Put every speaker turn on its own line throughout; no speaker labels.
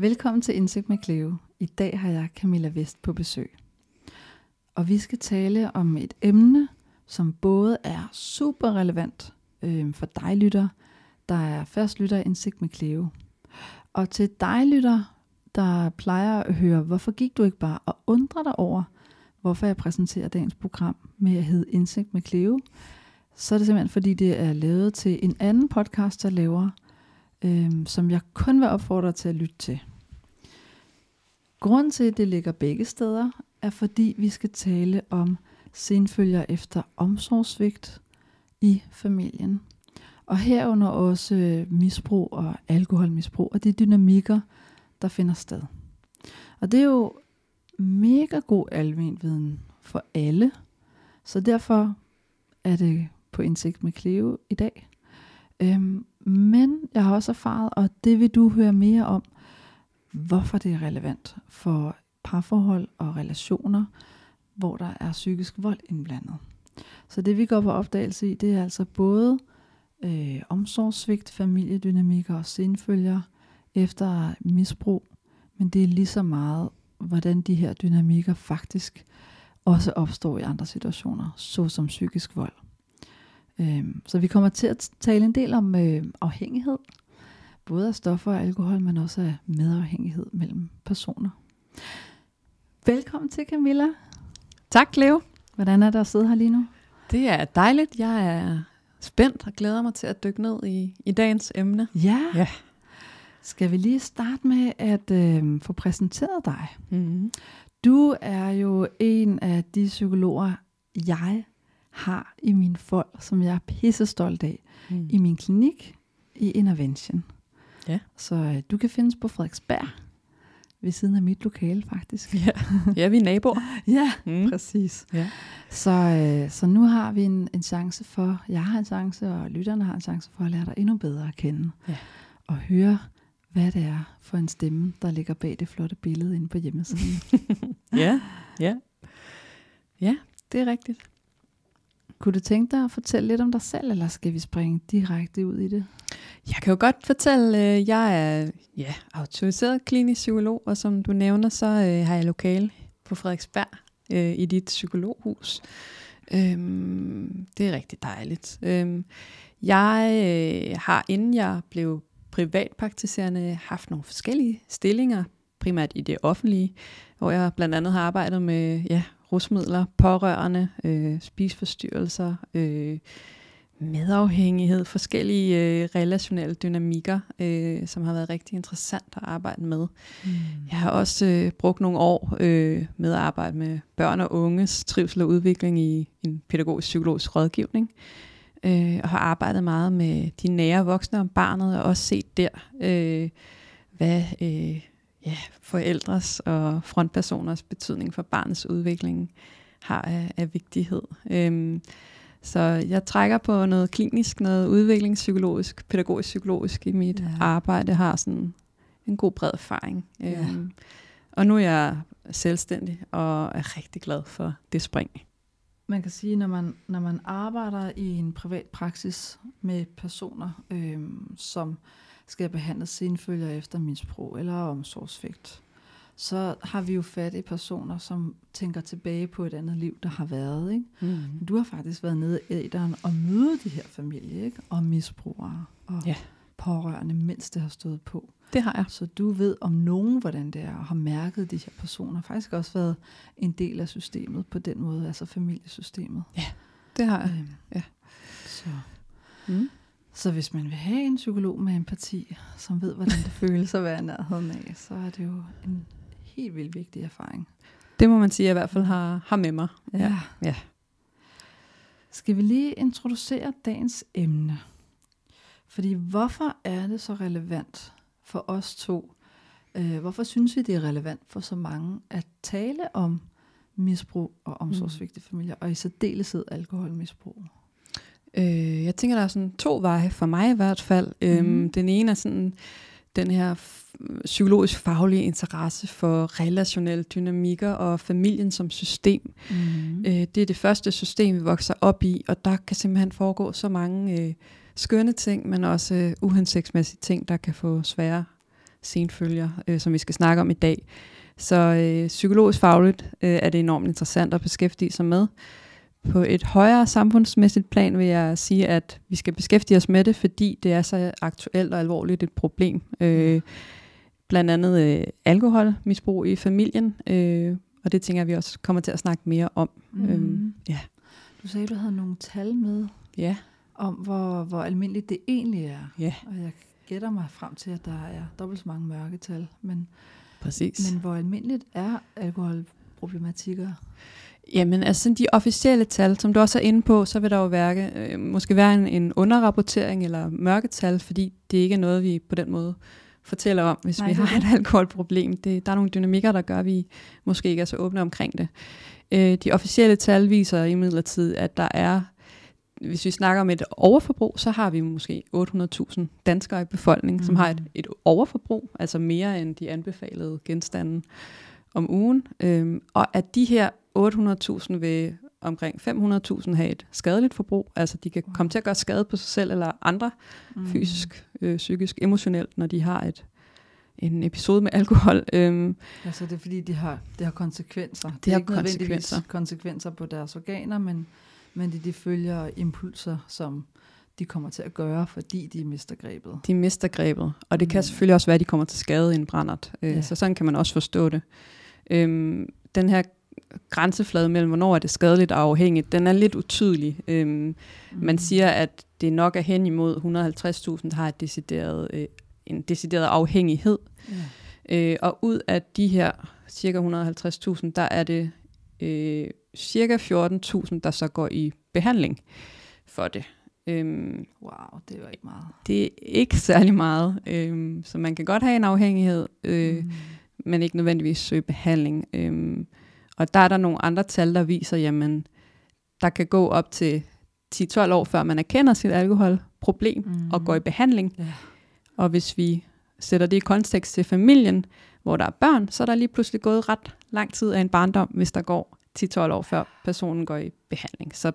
Velkommen til Indsigt med Cleo. I dag har jeg Camilla Vest på besøg. Og vi skal tale om et emne, som både er super relevant øh, for dig lytter, der er først lytter Indsigt med Cleo. Og til dig lytter, der plejer at høre, hvorfor gik du ikke bare og undre dig over, hvorfor jeg præsenterer dagens program med at hedde Indsigt med Cleo, så er det simpelthen fordi, det er lavet til en anden podcast, jeg laver, øh, som jeg kun vil opfordre til at lytte til. Grunden til, at det ligger begge steder, er fordi vi skal tale om senfølger efter omsorgsvigt i familien. Og herunder også øh, misbrug og alkoholmisbrug og de dynamikker, der finder sted. Og det er jo mega god almenviden for alle, så derfor er det på indsigt med Cleo i dag. Øhm, men jeg har også erfaret, og det vil du høre mere om, hvorfor det er relevant for parforhold og relationer, hvor der er psykisk vold indblandet. Så det vi går på opdagelse i, det er altså både øh, omsorgssvigt, familiedynamikker og sindfølger efter misbrug, men det er lige så meget, hvordan de her dynamikker faktisk også opstår i andre situationer, såsom psykisk vold. Øh, så vi kommer til at tale en del om øh, afhængighed, både af stoffer og alkohol, men også af medafhængighed mellem personer. Velkommen til Camilla.
Tak, Leo.
Hvordan er det at sidde her lige nu?
Det er dejligt. Jeg er spændt og glæder mig til at dykke ned i, i dagens emne.
Ja.
Ja.
Skal vi lige starte med at øh, få præsenteret dig?
Mm-hmm.
Du er jo en af de psykologer, jeg har i min fold, som jeg er pisse stolt af,
Mm.
i min klinik i Intervention.
Ja.
Så øh, du kan findes på Frederiksberg, ved siden af mit lokale faktisk.
Ja. ja, vi er naboer.
Ja,
Mm.
præcis.
Ja.
Så, øh, så nu har vi en, en chance for, jeg har en chance, og lytterne har en chance for at lære dig endnu bedre at kende.
Ja.
Og høre, hvad det er for en stemme, der ligger bag det flotte billede inde på hjemmesiden.
ja, ja. Ja, det er rigtigt.
Kunne du tænke dig at fortælle lidt om dig selv, eller skal vi springe direkte ud i det?
Jeg kan jo godt fortælle, at jeg er ja, autoriseret klinisk psykolog, og som du nævner, så øh, har jeg lokale på Frederiksberg øh, i dit psykologhus. Øhm, det er rigtig dejligt. Øhm, jeg øh, har, inden jeg blev privatpraktiserende, haft nogle forskellige stillinger, primært i det offentlige, hvor jeg blandt andet har arbejdet med ja, rusmidler, pårørende, øh, spiseforstyrrelser, øh, medafhængighed, forskellige øh, relationelle dynamikker, øh, som har været rigtig interessant at arbejde med.
Mm.
Jeg har også øh, brugt nogle år øh, med at arbejde med børn og unges trivsel og udvikling i en pædagogisk-psykologisk rådgivning, øh, og har arbejdet meget med de nære voksne om barnet, og også set der, øh, hvad øh, ja, forældres og frontpersoners betydning for barnets udvikling har af, af vigtighed. Øh, så jeg trækker på noget klinisk, noget udviklingspsykologisk, pædagogisk-psykologisk i mit
Ja.
arbejde, har sådan en god bred erfaring.
Ja.
Øhm, og nu er jeg selvstændig og er rigtig glad for det spring.
Man kan sige, når man, når man arbejder i en privat praksis med personer, øhm, som skal behandles senfølger efter misbrug eller omsorgsvigt, så har vi jo fat i personer, som tænker tilbage på et andet liv, der har været. Ikke?
Mm.
Du har faktisk været nede i æderen og møde de her familier, ikke? og misbrugere og
Ja.
pårørende, mens det har stået på.
Det har jeg.
Så du ved om nogen, hvordan det er, og har mærket de her personer. Faktisk også været en del af systemet på den måde, altså familiesystemet.
Det har jeg.
Øhm,
ja.
Så.
Mm.
så hvis man vil have en psykolog med empati, som ved, hvordan det føles at være i nærheden af, så er det jo en helt vildt vigtig erfaring.
Det må man sige, jeg i hvert fald har, har med mig. ja.
Skal vi lige introducere dagens emne? Fordi hvorfor er det så relevant for os to? Øh, hvorfor synes vi, det er relevant for så mange at tale om misbrug og omsorgsvigtige familier, og i særdeleshed alkoholmisbrug?
Øh, jeg tænker, der er sådan to veje for mig i hvert fald. Øhm,
Mhm.
Den ene er sådan den her psykologisk faglige interesse for relationelle dynamikker og familien som system.
Mm.
Øh, det er det første system, vi vokser op i, og der kan simpelthen foregå så mange øh, skønne ting, men også øh, uhensigtsmæssige ting, der kan få svære senfølger, øh, som vi skal snakke om i dag. Så øh, psykologisk fagligt øh, er det enormt interessant at beskæftige sig med. På et højere samfundsmæssigt plan vil jeg sige, at vi skal beskæftige os med det, fordi det er så aktuelt og alvorligt et problem. Øh, blandt andet øh, alkoholmisbrug i familien, øh, og det tænker vi også kommer til at snakke mere om.
Mm.
Øhm, ja.
Du sagde, du havde nogle tal med
Ja,
om, hvor, hvor almindeligt det egentlig er.
ja,
Og jeg gætter mig frem til, at der er dobbelt så mange mørketal. Men,
præcis.
men hvor almindeligt er alkoholproblematikker?
Jamen, altså sådan de officielle tal, som du også er inde på, så vil der jo være, øh, måske være en, en underrapportering eller mørketal, fordi det ikke er noget, vi på den måde fortæller om, hvis
Nej,
vi har et alkoholproblem. Det, der er nogle dynamikker, der gør, at vi måske ikke er så åbne omkring det. Øh, de officielle tal viser imidlertid, at der er, hvis vi snakker om et overforbrug, så har vi måske 800.000 danskere i befolkningen, mm. som har et, et overforbrug, altså mere end de anbefalede genstande om ugen. Øhm, og at de her 800.000 vil omkring 500.000 have et skadeligt forbrug, altså de kan komme til at gøre skade på sig selv eller andre,
Mm.
fysisk, øh, psykisk, emotionelt, når de har et en episode med alkohol. Øhm,
Altså det er fordi, de har, det har konsekvenser.
Det har
er ikke
konsekvenser.
konsekvenser på deres organer, men, men de, de følger impulser, som de kommer til at gøre, fordi de mister grebet.
de mister grebet, og det kan
Mm.
selvfølgelig også være, at de kommer til skade i en brændert. Øh,
Ja.
Så sådan kan man også forstå det. Øhm, den her grænseflade mellem, hvornår er det skadeligt og afhængigt, den er lidt utydelig. Øhm,
Mm.
Man siger, at det nok er hen imod 150.000, der har et decideret, øh, en decideret afhængighed.
Ja.
Øh, og ud af de her cirka 150.000, der er det øh, cirka 14.000, der så går i behandling for det. Øhm,
Wow, det var ikke meget.
det er ikke særlig meget, øhm, så man kan godt have en afhængighed, øh,
Mm.
Men ikke nødvendigvis søge behandling. Øhm, og der er der nogle andre tal, der viser, jamen, der kan gå op til 10-12 år, før man erkender sit alkoholproblem
Mm.
og går i behandling.
Ja.
Og hvis vi sætter det i kontekst til familien, hvor der er børn, så er der lige pludselig gået ret lang tid af en barndom, hvis der går 10-12 år, før personen går i behandling. Så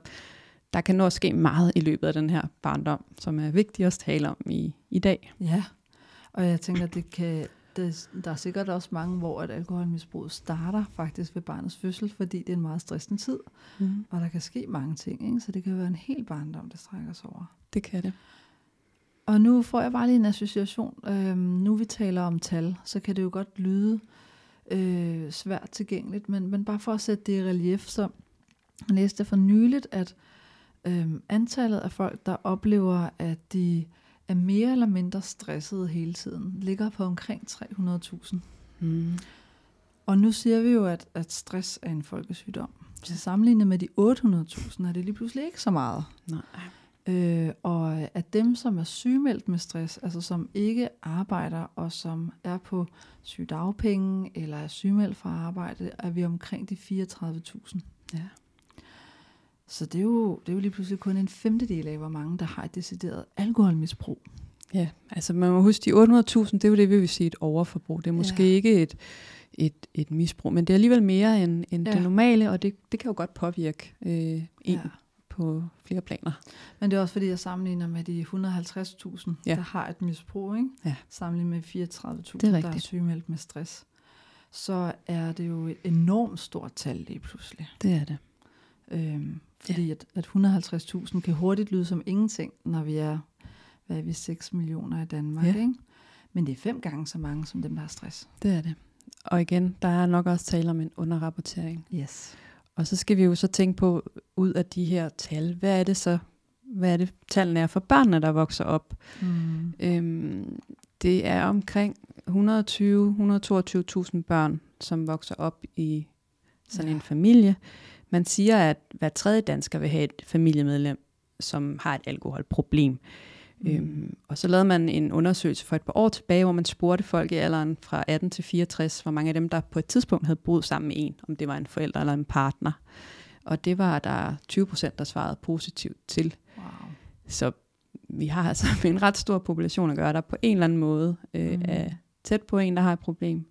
der kan nå at ske meget i løbet af den her barndom, som er vigtigt at tale om i, i dag.
Ja, og jeg tænker, det kan, det, der er sikkert også mange, hvor at alkoholmisbruget starter faktisk ved barnets fødsel, fordi det er en meget stressende tid,
Mm.
og der kan ske mange ting, ikke? så det kan være en hel barndom, der strækker sig over.
Det kan det.
Og nu får jeg bare lige en association. Øhm, nu vi taler om tal, så kan det jo godt lyde øh, svært tilgængeligt, men, men bare for at sætte det i relief, så læste jeg for nyligt, at øhm, antallet af folk, der oplever, at de er mere eller mindre stressede hele tiden, ligger på omkring 300.000.
Mm.
Og nu siger vi jo, at, at stress er en folkesygdom. Så sammenlignet med de 800.000 er det lige pludselig ikke så meget.
Nej.
Øh, og at dem, som er sygemeldt med stress, altså som ikke arbejder og som er på sygedagpenge eller er sygemeldt fra arbejde, er vi omkring de 34.000.
Ja.
Så det er, jo, det er jo lige pludselig kun en femtedel af, hvor mange, der har et decideret alkoholmisbrug.
Ja, altså man må huske, de 800.000, det er jo det, vi vil sige et overforbrug. Det er måske
Ja.
ikke et, et, et misbrug, men det er alligevel mere end, end
Ja.
det normale, og det, det kan jo godt påvirke øh, en
Ja.
på flere planer.
Men det er også fordi, jeg sammenligner med de 150.000, ja. Der har et misbrug, ikke?
Ja.
sammenlignet med 34.000,
Det er
der er sygemeldt med stress. Så er det jo et enormt stort tal lige pludselig.
Det er det.
Øhm, fordi ja. at, at 150.000 kan hurtigt lyde som ingenting, når vi er, hvad er vi, 6 millioner i Danmark.
Ja.
Ikke? Men det er fem gange så mange, som dem, der har stress.
Det er det. Og igen, der er nok også tale om en underrapportering.
Yes.
Og så skal vi jo så tænke på, ud af de her tal, hvad er det så, hvad er det tallene er for børnene, der vokser op?
Mm.
Øhm, det er omkring 120-122.000 børn, som vokser op i sådan
Ja.
en familie. Man siger, at hver tredje dansker vil have et familiemedlem, som har et alkoholproblem.
Mm.
Øhm, og så lavede man en undersøgelse for et par år tilbage, hvor man spurgte folk i alderen fra 18 til 64, hvor mange af dem, der på et tidspunkt havde boet sammen med en, om det var en forælder eller en partner. Og det var der 20 procent, der svarede positivt til.
Wow.
Så vi har altså med en ret stor population at gøre, der på en eller anden måde øh,
mm.
er tæt på en, der har et problem.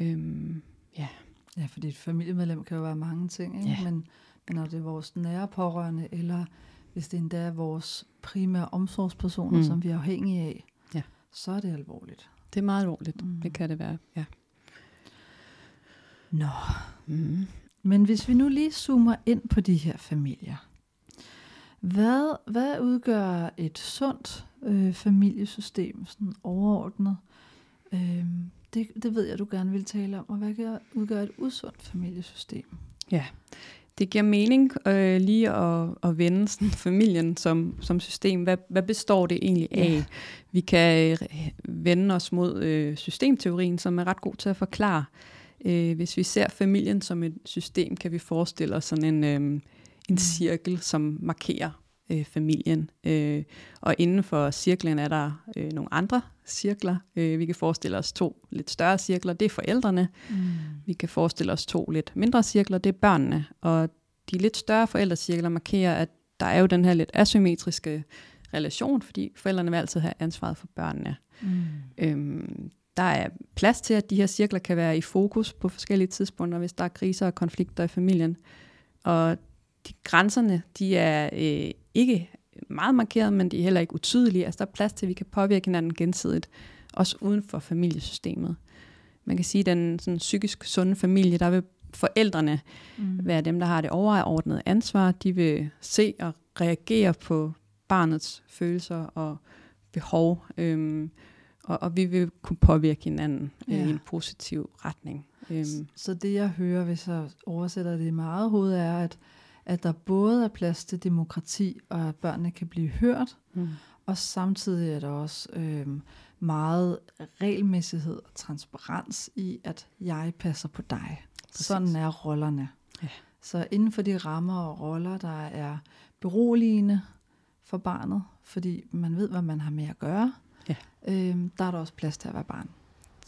Øhm,
Ja, fordi et familiemedlem kan jo være mange ting, ikke?
Ja.
Men, men når det er vores nære pårørende, eller hvis det endda er vores primære omsorgspersoner, mm. Som vi er afhængige af,
Ja.
så er det alvorligt.
Det er meget alvorligt. Mm. Det kan det være, ja.
Nå. Mm. Men hvis vi nu lige zoomer ind på de her familier. Hvad, hvad udgør et sundt øh, familiesystem, sådan overordnet? Øh, det, det ved jeg, du gerne vil tale om. Og hvad udgør et usundt familiesystem?
Ja, det giver mening øh, lige at, at vende sådan, familien som, som system. Hvad, hvad består det egentlig af? Ja. Vi kan øh, vende os mod øh, systemteorien, som er ret god til at forklare. Øh, hvis vi ser familien som et system, kan vi forestille os sådan en, øh, en mm. cirkel, som markerer øh, familien. Øh, og inden for cirklen er der øh, nogle andre cirkler. Øh, vi kan forestille os to lidt større cirkler, det er forældrene. Mm. Vi kan forestille os to lidt mindre cirkler, det er børnene. Og de lidt større forældrecirkler markerer, at der er jo den her lidt asymmetriske relation, fordi forældrene vil altid have ansvaret for børnene. Mm. Øhm, der er plads til, at de her cirkler kan være i fokus på forskellige tidspunkter, hvis der er kriser og konflikter i familien. Og de grænserne, de er øh, ikke meget markeret, men de er heller ikke utydelige. Altså der er plads til, at vi kan påvirke hinanden gensidigt, også uden for familiesystemet. Man kan sige, at den sådan, psykisk sunde familie, der vil forældrene mm. være dem, der har det overordnede ansvar. De vil se og reagere på barnets følelser og behov, øhm, og, og vi vil kunne påvirke hinanden ja. i en positiv retning.
Øhm. Så det jeg hører, hvis jeg oversætter det i meget hoved, er, at at der både er plads til demokrati, og at børnene kan blive hørt, mm. og samtidig er der også øh, meget regelmæssighed og transparens i, at jeg passer på dig. Præcis. Sådan er rollerne. Ja. Så inden for de rammer og roller, der er beroligende for barnet, fordi man ved, hvad man har med at gøre, ja. øh, der er der også plads til at være barn.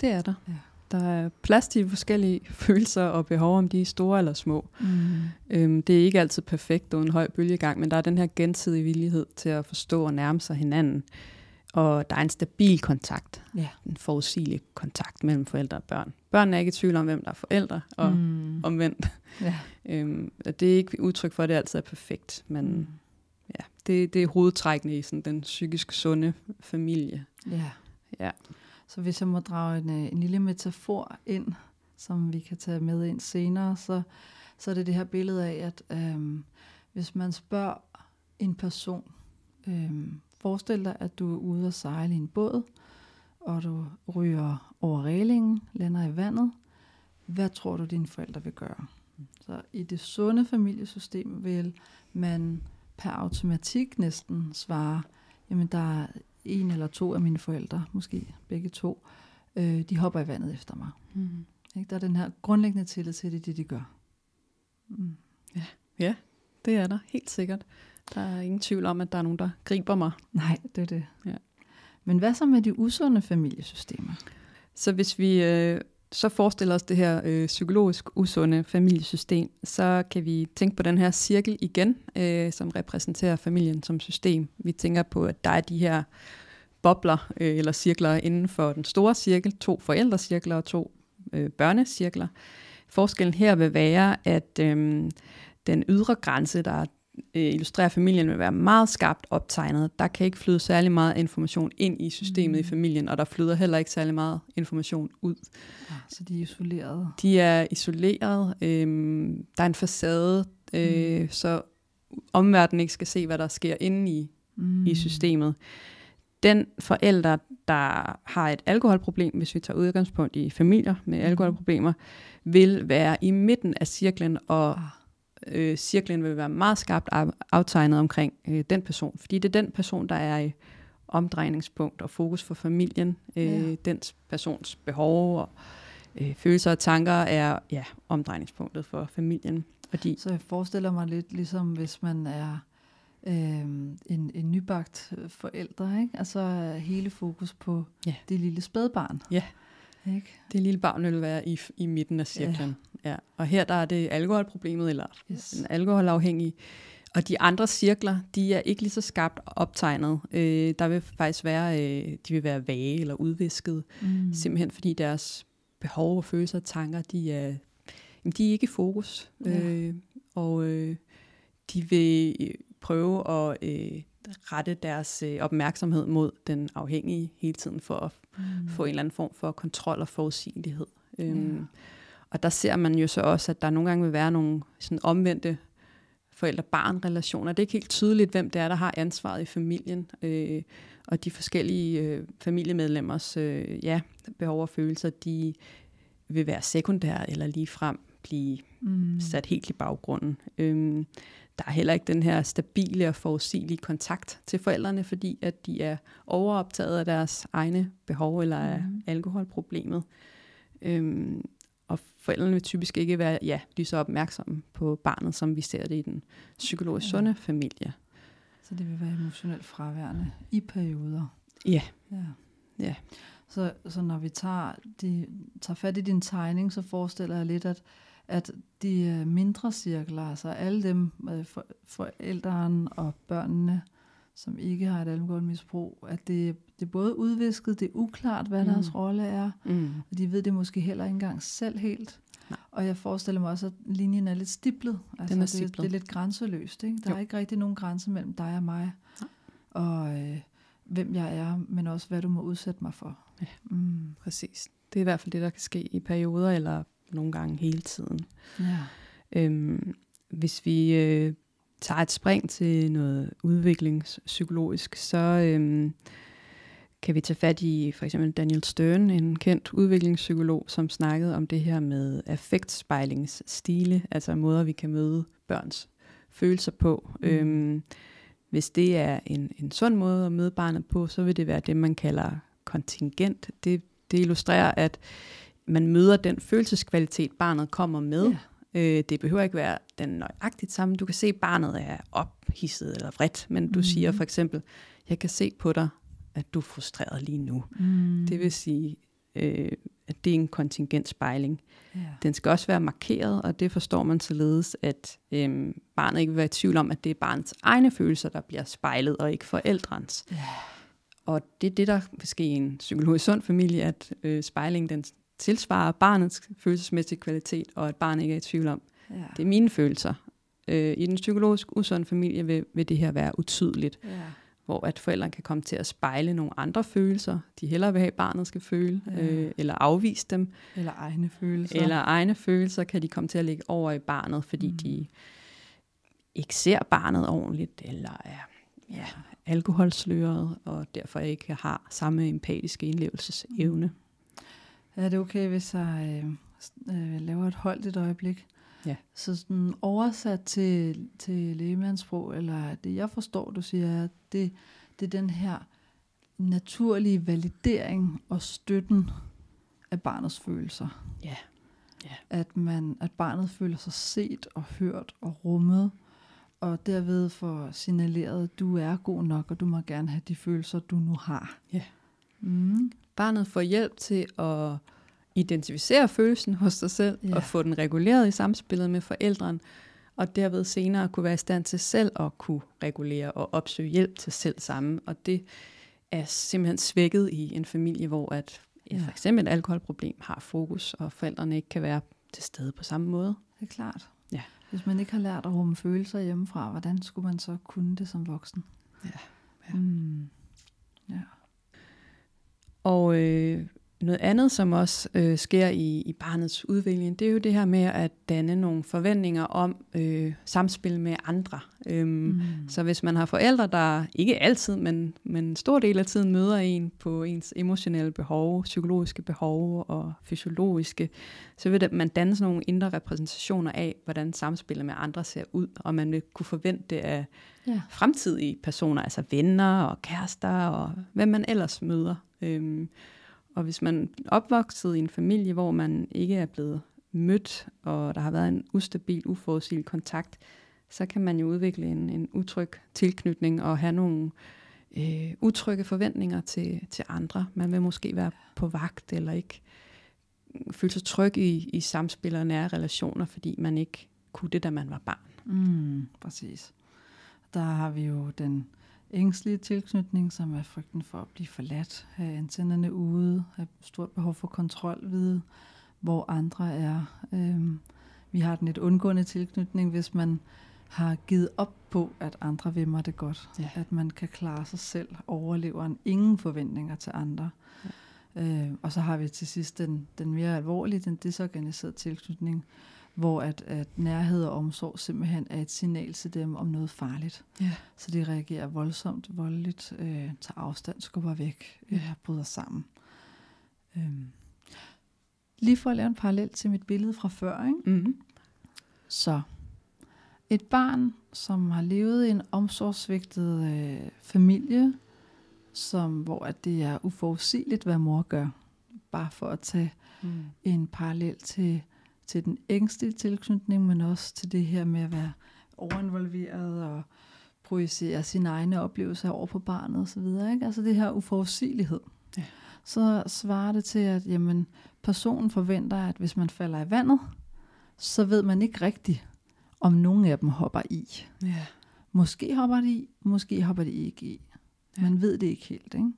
Det er der. Ja. Der er plads til forskellige følelser og behov, om de er store eller små. Mm. Øhm, det er ikke altid perfekt og en høj bølgegang, men der er den her gensidige villighed til at forstå og nærme sig hinanden. Og der er en stabil kontakt, ja. en forudsigelig kontakt mellem forældre og børn. Børn er ikke i tvivl om, hvem der er forældre, og mm. omvendt. Ja. øhm, det er ikke udtryk for, at det altid er perfekt, men mm. ja, det, det er hovedtrækkende i sådan den psykisk sunde familie.
Ja. ja. Så hvis jeg må drage en, øh, en lille metafor ind, som vi kan tage med ind senere, så, så er det det her billede af, at øhm, hvis man spørger en person, øhm, forestil dig, at du er ude og sejle i en båd, og du ryger over reglingen, lander i vandet, hvad tror du, dine forældre vil gøre? Så i det sunde familiesystem vil man per automatik næsten svare, jamen der er en eller to af mine forældre, måske begge to, øh, de hopper i vandet efter mig. Mm. Ikke? Der er den her grundlæggende tillid til det, det de gør.
Mm. Ja. ja, det er der helt sikkert. Der er ingen tvivl om, at der er nogen, der griber mig.
Nej, det er det. Ja. Men hvad så med de usunde familiesystemer?
Så hvis vi øh, så forestiller os det her øh, psykologisk usunde familiesystem, så kan vi tænke på den her cirkel igen, øh, som repræsenterer familien som system. Vi tænker på, at der er de her bobler øh, eller cirkler inden for den store cirkel, to forældrecirkler og to øh, børnecirkler. Forskellen her vil være, at øh, den ydre grænse, der øh, illustrerer familien, vil være meget skarpt optegnet. Der kan ikke flyde særlig meget information ind i systemet mm. i familien, og der flyder heller ikke særlig meget information ud.
Ja, så de er isoleret?
De er isoleret. Øh, der er en facade, øh, mm. så omverdenen ikke skal se, hvad der sker inde i, mm. i systemet. Den forælder, der har et alkoholproblem, hvis vi tager udgangspunkt i familier med mm. alkoholproblemer, vil være i midten af cirklen og ah øh, cirklen vil være meget skarpt aftegnet omkring øh, den person, fordi det er den person, der er i omdrejningspunkt og fokus for familien. Øh, ja. Dens persons behov og øh, følelser og tanker er ja, omdrejningspunktet for familien.
Fordi, Så jeg forestiller mig lidt ligesom, hvis man er øh, en, en nybagt forældre, ikke? altså hele fokus på ja. det lille spædbarn.
Ja. Ikke? Det lille barn vil være i, i midten af cirklen. Ja. Ja. Og her der er det alkoholproblemet, eller yes. en alkoholafhængig. Og de andre cirkler, de er ikke lige så skarpt optegnet. Øh, der vil faktisk være, øh, de vil være vage eller udvisket, mm. simpelthen fordi deres behov og følelser og tanker, de er, de er ikke i fokus. Ja. Øh, og øh, de vil prøve at øh, rette deres øh, opmærksomhed mod den afhængige hele tiden for at mm. få en eller anden form for kontrol og forudsigelighed. Øhm, ja. Og der ser man jo så også, at der nogle gange vil være nogle sådan omvendte forældre-barn-relationer. Det er ikke helt tydeligt, hvem det er, der har ansvaret i familien, øh, og de forskellige øh, familiemedlemmers øh, ja, behov og følelser, de vil være sekundære eller lige frem blive mm. sat helt i baggrunden. Øhm, der er heller ikke den her stabile og forudsigelige kontakt til forældrene, fordi at de er overoptaget af deres egne behov eller af mm. alkoholproblemet. Øhm, og forældrene vil typisk ikke være ja, lige så opmærksomme på barnet, som vi ser det i den psykologisk ja. sunde familie.
Så det vil være emotionelt fraværende i perioder.
Ja.
ja.
ja.
Så, så når vi tager, de, tager fat i din tegning, så forestiller jeg lidt, at, at de øh, mindre cirkler, altså alle dem, øh, for, forældrene og børnene, som ikke har et alkoholmisbrug, at det, det er både udvisket, det er uklart, hvad mm. deres rolle er, mm. og de ved det måske heller ikke engang selv helt. Nej. Og jeg forestiller mig også, at linjen er lidt stiplet. Altså,
Den er
det, det er lidt grænseløst. Ikke? Der jo. er ikke rigtig nogen grænse mellem dig og mig. Nej. Og øh, hvem jeg er, men også hvad du må udsætte mig for.
Ja, mm. præcis. Det er i hvert fald det, der kan ske i perioder, eller nogle gange hele tiden.
Ja.
Øhm, hvis vi øh, tager et spring til noget udviklingspsykologisk, så øhm, kan vi tage fat i for eksempel Daniel Stern, en kendt udviklingspsykolog, som snakkede om det her med affektspejlingsstile, altså måder, vi kan møde børns følelser på. Mm. Øhm, hvis det er en, en sund måde at møde barnet på, så vil det være det, man kalder kontingent. Det, det illustrerer, at man møder den følelseskvalitet, barnet kommer med. Ja. Øh, det behøver ikke være den nøjagtigt samme. Du kan se, at barnet er ophidset eller vredt, men du mm. siger for eksempel, jeg kan se på dig, at du er frustreret lige nu. Mm. Det vil sige, øh, at det er en kontingentspejling. Ja. Den skal også være markeret, og det forstår man således, at øh, barnet ikke vil være i tvivl om, at det er barnets egne følelser, der bliver spejlet, og ikke forældrens. Ja. Og det er det, der vil ske i en psykologisk sund familie, at øh, spejlingen den tilsvarer barnets følelsesmæssige kvalitet, og at barnet ikke er i tvivl om, ja. det er mine følelser. Øh, I den psykologisk usund familie vil, vil det her være utydeligt. Ja hvor at forældrene kan komme til at spejle nogle andre følelser, de hellere vil have, at barnet skal føle, ja. øh, eller afvise dem.
Eller egne følelser.
Eller egne følelser kan de komme til at lægge over i barnet, fordi mm. de ikke ser barnet ordentligt, eller er ja, alkoholsløret, og derfor ikke har samme empatiske indlevelsesevne.
Mm. Er det okay, hvis jeg øh, øh, laver et holdt et øjeblik?
Ja.
Så sådan oversat til, til lægemandssprog, eller det jeg forstår, du siger, det, det er den her naturlige validering og støtten af barnets følelser.
Ja. ja.
At, man, at barnet føler sig set og hørt og rummet, og derved får signaleret, at du er god nok, og du må gerne have de følelser, du nu har.
Ja.
Mm.
Barnet får hjælp til at identificere følelsen hos sig selv, ja. og få den reguleret i samspillet med forældrene, og derved senere kunne være i stand til selv at kunne regulere og opsøge hjælp til selv samme. Og det er simpelthen svækket i en familie, hvor at ja, for eksempel et alkoholproblem har fokus, og forældrene ikke kan være til stede på samme måde.
Det er klart.
Ja.
Hvis man ikke har lært at rumme følelser hjemmefra, hvordan skulle man så kunne det som voksen?
Ja.
ja. Mm. ja.
Og øh, noget andet, som også øh, sker i, i barnets udvikling, det er jo det her med at danne nogle forventninger om øh, samspil med andre. Øhm, mm. Så hvis man har forældre, der ikke altid, men, men en stor del af tiden møder en på ens emotionelle behov, psykologiske behov og fysiologiske, så vil det, man danne sådan nogle indre repræsentationer af, hvordan samspillet med andre ser ud, og man vil kunne forvente det af ja. fremtidige personer, altså venner og kærester og hvem man ellers møder. Øhm, og hvis man er opvokset i en familie, hvor man ikke er blevet mødt, og der har været en ustabil, uforudsigelig kontakt, så kan man jo udvikle en, en utryg tilknytning og have nogle øh, utrygge forventninger til, til andre. Man vil måske være på vagt eller ikke føle sig tryg i, i samspil og nære relationer, fordi man ikke kunne det, da man var barn.
Mm, præcis. Der har vi jo den ængstlige tilknytning, som er frygten for at blive forladt, have antennerne ude, have stort behov for kontrol, vide, hvor andre er. Øhm, vi har den et undgående tilknytning, hvis man har givet op på, at andre vil mig det godt.
Ja.
At man kan klare sig selv, overlever ingen forventninger til andre. Ja. Øh, og så har vi til sidst den, den mere alvorlige, den desorganiserede tilknytning, hvor at, at nærhed og omsorg simpelthen er et signal til dem om noget farligt.
Ja.
Så de reagerer voldsomt, voldeligt, øh, tager afstand, skubber væk, øh, bryder sammen. Øhm. Lige for at lave en parallel til mit billede fra før, ikke?
Mm-hmm.
Så et barn, som har levet i en omsorgsvigtet øh, familie, som, hvor at det er uforudsigeligt, hvad mor gør. Bare for at tage
Mm.
en parallel til, til den ængstlige tilknytning, men også til det her med at være overinvolveret og projicere sine egne oplevelser over på barnet osv. Ikke? Altså det her uforudsigelighed.
Ja.
Så svarer det til, at jamen, personen forventer, at hvis man falder i vandet, så ved man ikke rigtigt, om nogen af dem hopper i.
Ja.
Måske hopper de i, måske hopper de ikke i.
Ja.
Man ved det ikke helt. Ikke?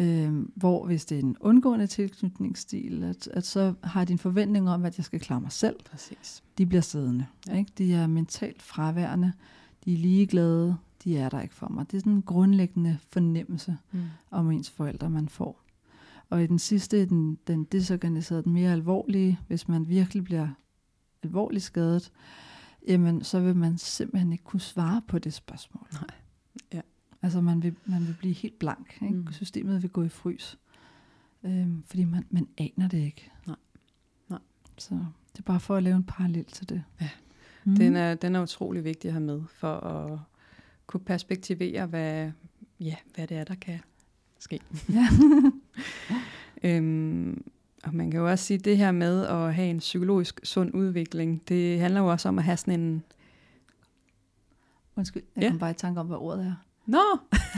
Øhm, hvor hvis det er en undgående tilknytningsstil, at, at så har de en forventning om, at jeg skal klare mig selv.
Præcis.
De bliver siddende.
Ja.
Ikke? De er mentalt fraværende. De er ligeglade. De er der ikke for mig. Det er sådan en grundlæggende fornemmelse
Mm.
om ens forældre, man får. Og i den sidste, den, den desorganiserede, den mere alvorlige, hvis man virkelig bliver alvorligt skadet, jamen så vil man simpelthen ikke kunne svare på det spørgsmål.
Nej.
Altså man vil, man vil blive helt blank. Ikke?
Mm.
Systemet vil gå i frys. Øhm, fordi man, man aner det ikke.
Nej. Nej.
Så det er bare for at lave en parallel til det.
Ja.
Mm.
Den, er, den er utrolig vigtig at have med, for at kunne perspektivere, hvad, ja, hvad det er, der kan ske.
Ja.
Øhm, og man kan jo også sige, at det her med at have en psykologisk sund udvikling, det handler jo også om at have sådan en...
Undskyld, jeg
ja.
kom bare i tanke om, hvad ordet er.
Nå,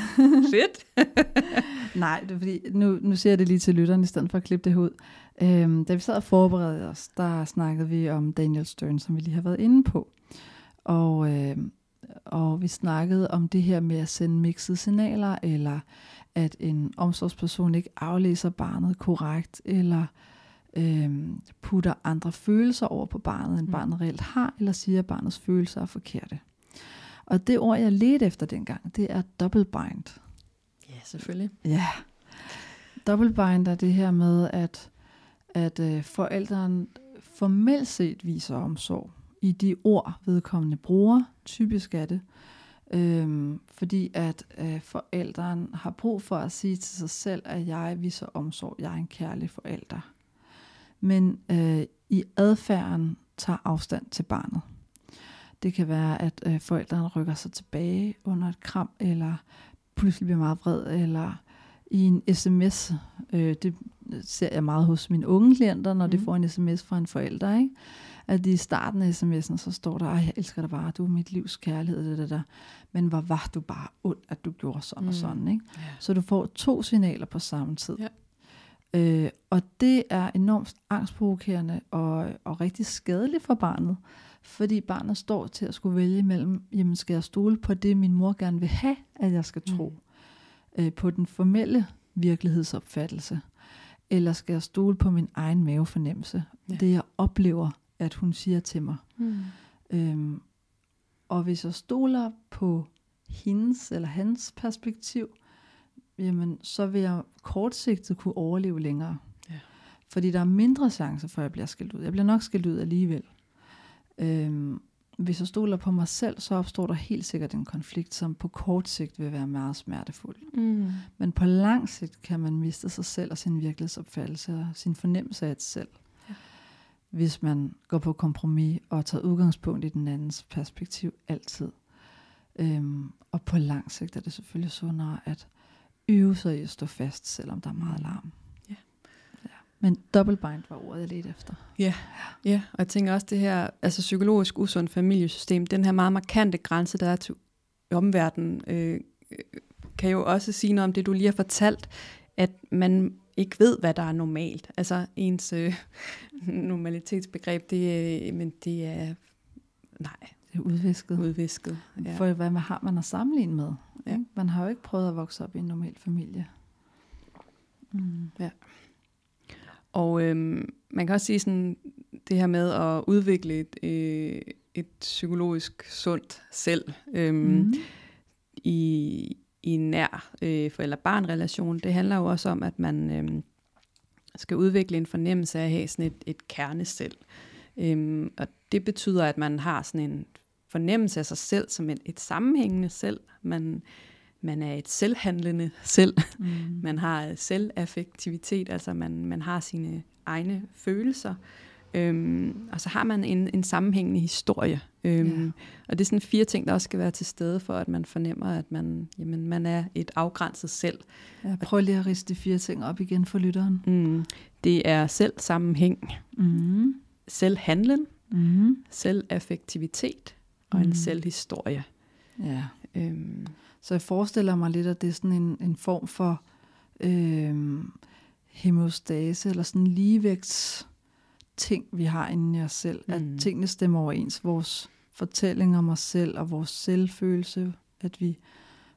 fedt!
Nej, det er fordi, nu, nu siger jeg det lige til lytteren, i stedet for at klippe det ud. Øhm, da vi sad og forberedte os, der snakkede vi om Daniel Stern, som vi lige har været inde på. Og, øhm, og vi snakkede om det her med at sende mixede signaler, eller at en omsorgsperson ikke aflæser barnet korrekt, eller øhm, putter andre følelser over på barnet, end
Mm.
barnet reelt har, eller siger, at barnets følelser er forkerte. Og det ord, jeg ledte efter dengang, det er double bind.
Ja, selvfølgelig.
Ja. Double bind er det her med, at, at øh, forældren formelt set viser omsorg i de ord, vedkommende bruger. Typisk er det. Øhm, fordi at øh, forældren har brug for at sige til sig selv, at jeg viser omsorg, jeg er en kærlig forælder. Men øh, i adfærden tager afstand til barnet. Det kan være, at øh, forældrene rykker sig tilbage under et kram, eller pludselig bliver meget vred, eller i en sms. Øh, det ser jeg meget hos mine unge klienter, når mm. de får en sms fra en forælder. Ikke? At i starten af sms'en, så står der, jeg elsker dig bare, du er mit livs kærlighed, det, det, der. men hvor var du bare ond, at du gjorde sådan. Mm. og sådan. Ikke?
Ja.
Så du får to signaler på samme tid.
Ja.
Øh, og det er enormt angstprovokerende og, og rigtig skadeligt for barnet, fordi barnet står til at skulle vælge mellem, jamen skal jeg stole på det, min mor gerne vil have, at jeg skal tro, mm. øh, på den formelle virkelighedsopfattelse, eller skal jeg stole på min egen mavefornemmelse,
Ja.
det jeg oplever, at hun siger til mig.
Mm.
Øhm, og hvis jeg stoler på hendes eller hans perspektiv, jamen så vil jeg kortsigtet kunne overleve længere.
Ja.
Fordi der er mindre chance for, at jeg bliver skilt ud. Jeg bliver nok skilt ud alligevel. Øhm, hvis jeg stoler på mig selv, så opstår der helt sikkert en konflikt, som på kort sigt vil være meget smertefuld.
Mm.
Men på lang sigt kan man miste sig selv og sin virkelighedsopfattelse og sin fornemmelse af et selv.
Ja.
Hvis man går på kompromis og tager udgangspunkt i den andens perspektiv altid. Øhm, og på lang sigt er det selvfølgelig sundere at øve sig i at stå fast, selvom der er meget larm.
Ja.
ja. Men double bind var ordet, jeg ledte efter.
Ja, og jeg tænker også det her, altså psykologisk usund familiesystem, den her meget markante grænse, der er til omverdenen, øh, øh, kan jo også sige noget om det, du lige har fortalt, at man ikke ved, hvad der er normalt. Altså ens øh, normalitetsbegreb, det, øh, men det er, nej,
Det er udvisket.
udvisket.
Ja. For hvad har man at sammenligne med?
Ja.
Man har jo ikke prøvet at vokse op i en normal familie. Mm.
Og øhm, man kan også sige sådan, det her med at udvikle et, øh, et psykologisk sundt selv øhm,
Mm.
i, i en nær øh, forældre-barn-relation. Det handler jo også om, at man øhm, skal udvikle en fornemmelse af at have sådan et, et kernesel. Øhm, og det betyder, at man har sådan en fornemmelse af sig selv som et, et sammenhængende selv. Man, man er et selvhandlende selv.
Mm.
Man har selvaffektivitet, altså man, man har sine egne følelser. Øhm, og så har man en, en sammenhængende historie. Øhm,
Ja.
Og det er sådan fire ting, der også skal være til stede for, at man fornemmer, at man, jamen, man er et afgrænset selv.
Ja, prøv lige at riste de fire ting op igen for lytteren.
Mm. Det er selv sammenhæng,
Mm.
selvhandlen,
Mm.
selvaffektivitet og en
Mm.
selvhistorie.
Ja.
Øhm,
Så jeg forestiller mig lidt, at det er sådan en, en form for øhm, hemostase, eller sådan en ligevægts ting, vi har inde i os selv. Mm. At tingene stemmer overens. Vores fortælling om os selv, og vores selvfølelse, at vi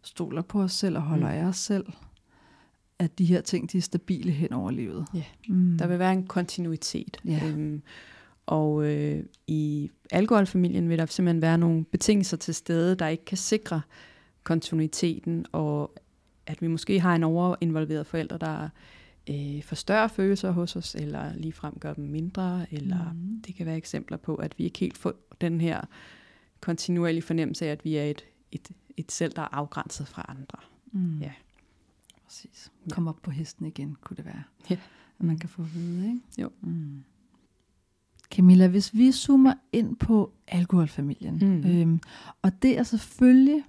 stoler på os selv og holder
Mm.
af os selv. At de her ting, de er stabile hen over livet.
Ja.
Mm.
Der vil være en kontinuitet.
Ja.
Øhm, og øh, i alkoholfamilien vil der simpelthen være nogle betingelser til stede, der ikke kan sikre kontinuiteten, og at vi måske har en overinvolveret forælder, der øh, forstørrer følelser hos os, eller ligefrem gør dem mindre, eller mm. Det kan være eksempler på, at vi ikke helt får den her kontinuerlige fornemmelse af, at vi er et, et, et selv, der er afgrænset fra andre.
Mm.
Ja.
Præcis.
Ja.
Kom op på hesten igen, kunne det være.
Ja.
At man kan få at vide, ikke?
Jo.
Mm. Camilla, hvis vi zoomer ind på alkoholfamilien,
Mm.
øhm, og det er selvfølgelig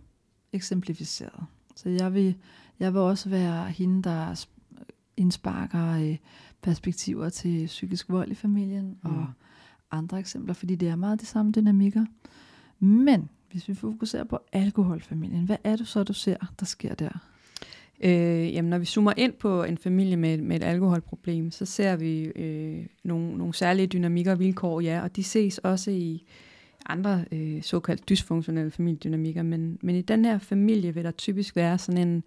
eksemplificeret. Så jeg vil, jeg vil også være hende, der sp- indsparker øh, perspektiver til psykisk vold i familien
Mm.
og andre eksempler, fordi det er meget de samme dynamikker. Men hvis vi fokuserer på alkoholfamilien, hvad er det så, du ser, der sker der?
Øh, jamen, når vi zoomer ind på en familie med, med et alkoholproblem, så ser vi øh, nogle, nogle særlige dynamikker og vilkår, ja, og de ses også i andre øh, såkaldt dysfunktionelle familiedynamikker, men, men i den her familie vil der typisk være sådan en,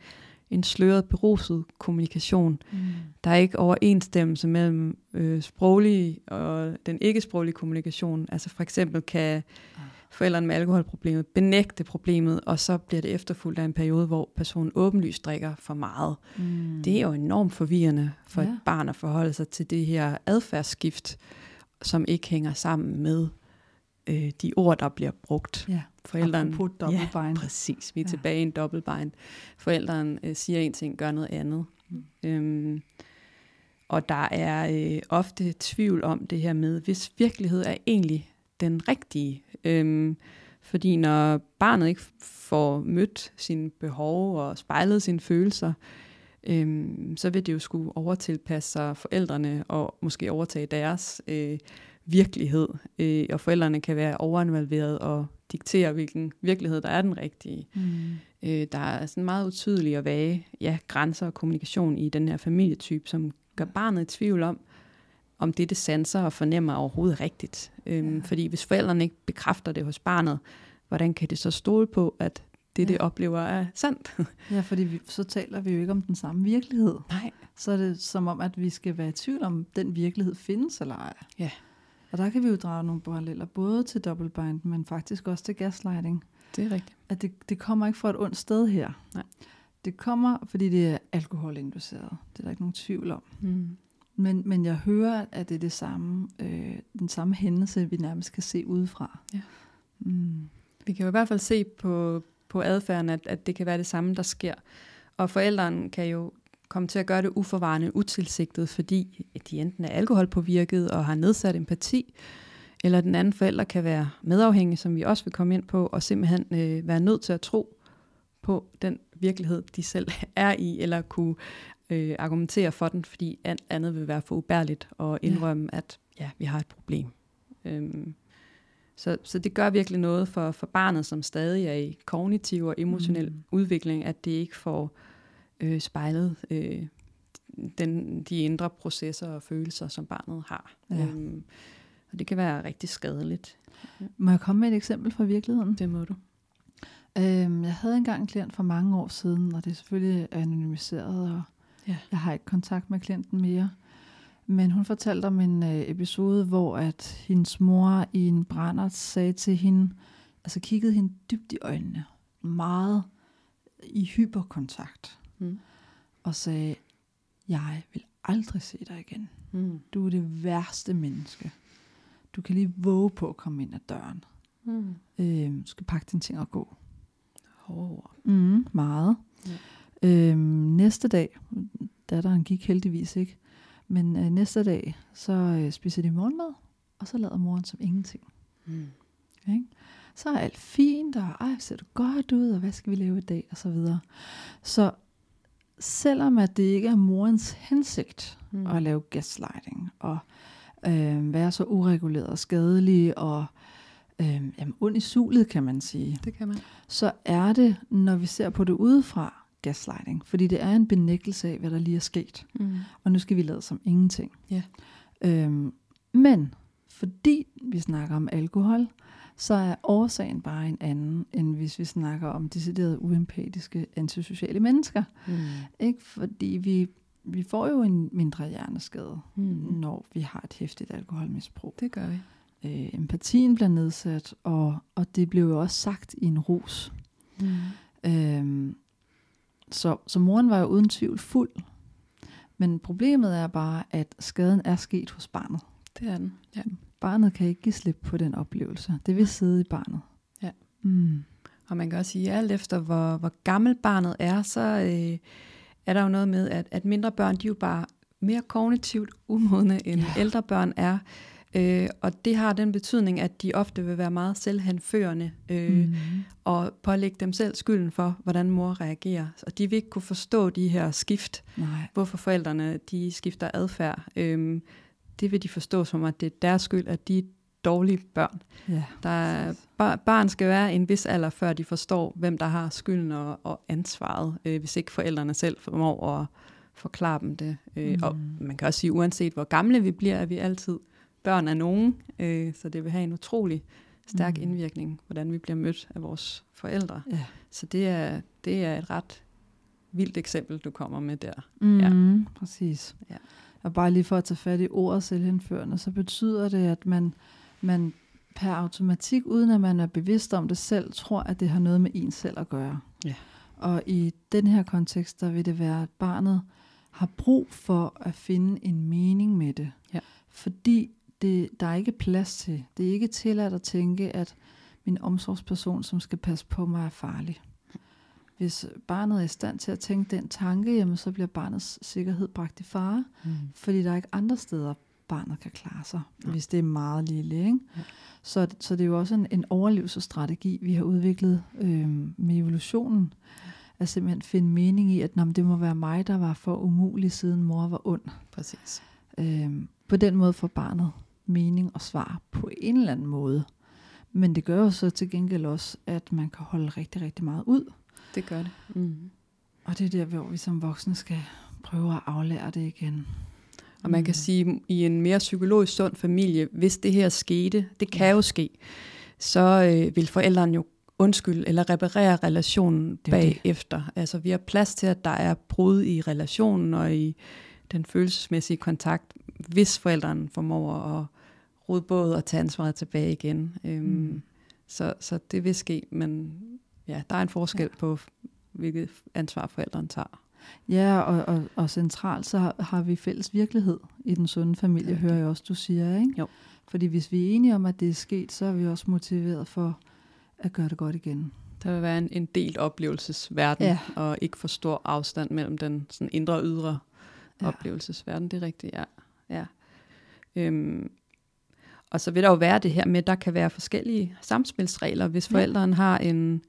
en sløret, beruset kommunikation.
Mm.
Der er ikke overensstemmelse mellem øh, sproglig og den ikke-sproglige kommunikation. Altså for eksempel kan forældrene med alkoholproblemet benægte problemet, og så bliver det efterfulgt af en periode, hvor personen åbenlyst drikker for meget.
Mm.
Det er jo enormt forvirrende for ja.
Ja.
et barn at forholde sig til det her adfærdsskift, som ikke hænger sammen med øh, de ord, der bliver brugt.
Ja,
Forældrene,
apropos dobbeltbejen.
Ja, præcis. Vi er
ja.
tilbage i en dobbeltbejen. Forældrene øh, siger en ting, gør noget andet.
Mm.
Øhm, og der er øh, ofte tvivl om det her med, hvis virkelighed er egentlig den rigtige. Øhm, fordi når barnet ikke får mødt sine behov og spejlet sine følelser, øhm, så vil det jo skulle overtilpasse sig forældrene og måske overtage deres øh, virkelighed. Øh, og forældrene kan være overinvolveret og diktere, hvilken virkelighed, der er den rigtige.
Mm.
Øh, der er sådan meget utydelige og vage ja, grænser og kommunikation i den her familietype, som gør barnet i tvivl om, om det, det sanser og fornemmer overhovedet er rigtigt. Øhm,
Ja.
Fordi hvis forældrene ikke bekræfter det hos barnet, hvordan kan det så stole på, at det, det
Ja.
oplever, er sandt?
Ja, fordi vi, så taler vi jo ikke om den samme virkelighed.
Nej.
Så er det som om, at vi skal være i tvivl om, den virkelighed findes eller ej.
Ja.
Og der kan vi jo drage nogle paralleller, både til double bind, men faktisk også til gaslighting.
Det er rigtigt.
At det, det kommer ikke fra et ondt sted her.
Nej.
Det kommer, fordi det er alkoholinduceret. Det er der ikke nogen tvivl om.
Mm.
Men, men jeg hører, at det er det samme, øh, den samme hændelse, vi nærmest kan se udefra.
Ja.
Mm.
Vi kan jo i hvert fald se på, på adfærden, at, at det kan være det samme, der sker. Og forældrene kan jo komme til at gøre det uforvarende, utilsigtet, fordi de enten er alkoholpåvirket og har nedsat empati, eller den anden forælder kan være medafhængig, som vi også vil komme ind på, og simpelthen øh, være nødt til at tro på den virkelighed, de selv er i, eller kunne øh, argumentere for den, fordi alt andet vil være for ubærligt og indrømme, ja. at ja, vi har et problem. Øhm, så, så det gør virkelig noget for, for barnet, som stadig er i kognitiv og emotionel Mm. udvikling, at det ikke får øh, spejlet øh, den, de indre processer og følelser, som barnet har.
Ja.
Øhm, og det kan være rigtig skadeligt.
Må jeg komme med et eksempel fra virkeligheden?
Det må du.
Øhm, jeg havde engang en klient for mange år siden, og det er selvfølgelig anonymiseret, og
Ja.
jeg har ikke kontakt med klienten mere. Men hun fortalte om en øh, episode, hvor at hendes mor i en brændert sagde til hende, altså kiggede hende dybt i øjnene, meget i hyperkontakt,
Mm.
og sagde, jeg vil aldrig se dig igen.
Mm.
Du er det værste menneske. Du kan lige våge på at komme ind ad døren.
Mm.
Øh, du skal pakke dine ting og gå.
Oh.
Mm, meget.
Ja.
Øhm, næste dag, datteren gik heldigvis ikke, men øh, næste dag, så øh, spiser de morgenmad, og så lader moren som ingenting.
Mm.
Ikke? Så er alt fint, og ej, ser du godt ud, og hvad skal vi lave i dag, og så videre. Så selvom at det ikke er morens hensigt
Mm.
at lave gaslighting, og øh, være så ureguleret og skadelig, og øh, jamen, ond i sulet, kan man sige
Det kan man.
så er det, når vi ser på det udefra, gaslighting. Fordi det er en benægtelse af, hvad der lige er sket.
Mm.
Og nu skal vi lade som ingenting.
Ja.
Øhm, men fordi vi snakker om alkohol, så er årsagen bare en anden, end hvis vi snakker om decideret uempatiske antisociale mennesker.
Mm.
Ikke? Fordi vi, vi får jo en mindre hjerneskade,
Mm.
når vi har et hæftigt alkoholmisbrug.
Det gør vi.
Øh, empatien bliver nedsat, og, og det blev jo også sagt i en rus.
Mm.
Øhm, så, så moren var jo uden tvivl fuld. Men problemet er bare, at skaden er sket hos barnet.
Det er den. Ja.
Barnet kan ikke give slip på den oplevelse. Det vil sidde i barnet.
Ja.
Mm.
Og man kan også sige, alt efter hvor, hvor gammel barnet er, så øh, er der jo noget med, at, at mindre børn, de er jo bare mere kognitivt umodne, end
Ja.
ja. ældre børn er. Øh, og det har den betydning, at de ofte vil være meget selvhenførende, øh,
Mm.
og pålægge dem selv skylden for, hvordan mor reagerer. Og de vil ikke kunne forstå de her skift,
Nej.
hvorfor forældrene de skifter adfærd. Øh, det vil de forstå som, at det er deres skyld, at de er dårlige børn.
Ja.
Der er, bar, barn skal være en vis alder, før de forstår, hvem der har skylden og, og ansvaret, øh, hvis ikke forældrene selv formår at forklare dem det. Øh, mm. Og man kan også sige, uanset hvor gamle vi bliver, er vi altid børn af nogen, øh, så det vil have en utrolig stærk
mm.
indvirkning, hvordan vi bliver mødt af vores forældre.
Ja.
Så det er, det er et ret vildt eksempel, du kommer med der.
Mm,
Ja.
Præcis.
Ja.
Og bare lige for at tage fat i ordet selvhenførende, så betyder det, at man, man per automatik, uden at man er bevidst om det selv, tror, at det har noget med en selv at gøre.
Ja.
Og i den her kontekst, der vil det være, at barnet har brug for at finde en mening med det.
Ja.
Fordi det, der er ikke plads til. Det er ikke tilladt at tænke, at min omsorgsperson, som skal passe på mig, er farlig. Hvis barnet er i stand til at tænke den tanke, jamen, så bliver barnets sikkerhed bragt i fare,
Mm.
fordi der er ikke andre steder, barnet kan klare sig,
Nej.
hvis det er meget lille. Ikke?
Ja.
Så, så det er jo også en, en overlevelsesstrategi, vi har udviklet øh, med evolutionen, at simpelthen finde mening i, at "Nå, det må være mig, der var for umulig, siden mor var ond.
Præcis.
Øh, på den måde får barnet mening og svar på en eller anden måde. Men det gør jo så til gengæld også, at man kan holde rigtig, rigtig meget ud.
Det gør det. Mm.
Og det er der, hvor vi som voksne skal prøve at aflære det igen.
Og man kan sige, i en mere psykologisk sund familie, hvis det her skete, det kan jo ske, så øh, vil forældrene jo undskylde eller reparere relationen
Det er
bagefter. Altså vi har plads til, at der er brud i relationen og i den følelsesmæssige kontakt, hvis forældrene formår at rode båd og tage ansvaret tilbage igen. Øhm,
Mm.
så, så det vil ske, men ja, der er en forskel
Ja.
ja. på, hvilket ansvar forældrene tager.
Ja, og, og, og centralt så har, har vi fælles virkelighed i den sunde familie,
er
hører jeg også, du siger, ikke?
Jo.
Fordi hvis vi er enige om, at det er sket, så er vi også motiveret for at gøre det godt igen.
Der vil være en, en delt oplevelsesverden,
Ja.
ja. og ikke for stor afstand mellem den sådan indre og ydre
Ja.
ja. oplevelsesverden. Det er rigtigt, ja. ja. Øhm, og så vil der jo være det her med, at der kan være forskellige samspilsregler. Hvis
Ja.
forældrene har en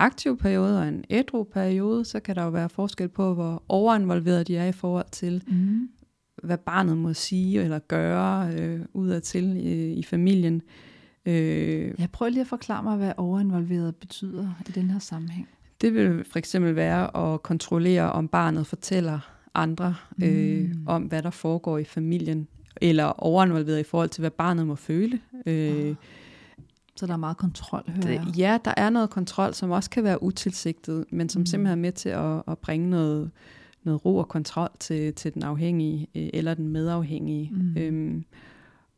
aktiv periode og en ædru periode, så kan der jo være forskel på, hvor overinvolveret de er i forhold til,
Mm.
hvad barnet må sige eller gøre øh, udadtil i, i familien. Øh,
Ja, prøv lige at forklare mig, hvad overinvolveret betyder i den her sammenhæng.
Det vil for eksempel være at kontrollere, om barnet fortæller andre mm. øh, om, hvad der foregår i familien, eller overinvolveret i forhold til, hvad barnet må føle. Øh,
Så der er meget kontrol, hører jeg.
ja, der er noget kontrol, som også kan være utilsigtet, men som
mm.
simpelthen er med til at, at bringe noget, noget ro og kontrol til, til den afhængige øh, eller den medafhængige. Mm. Øhm,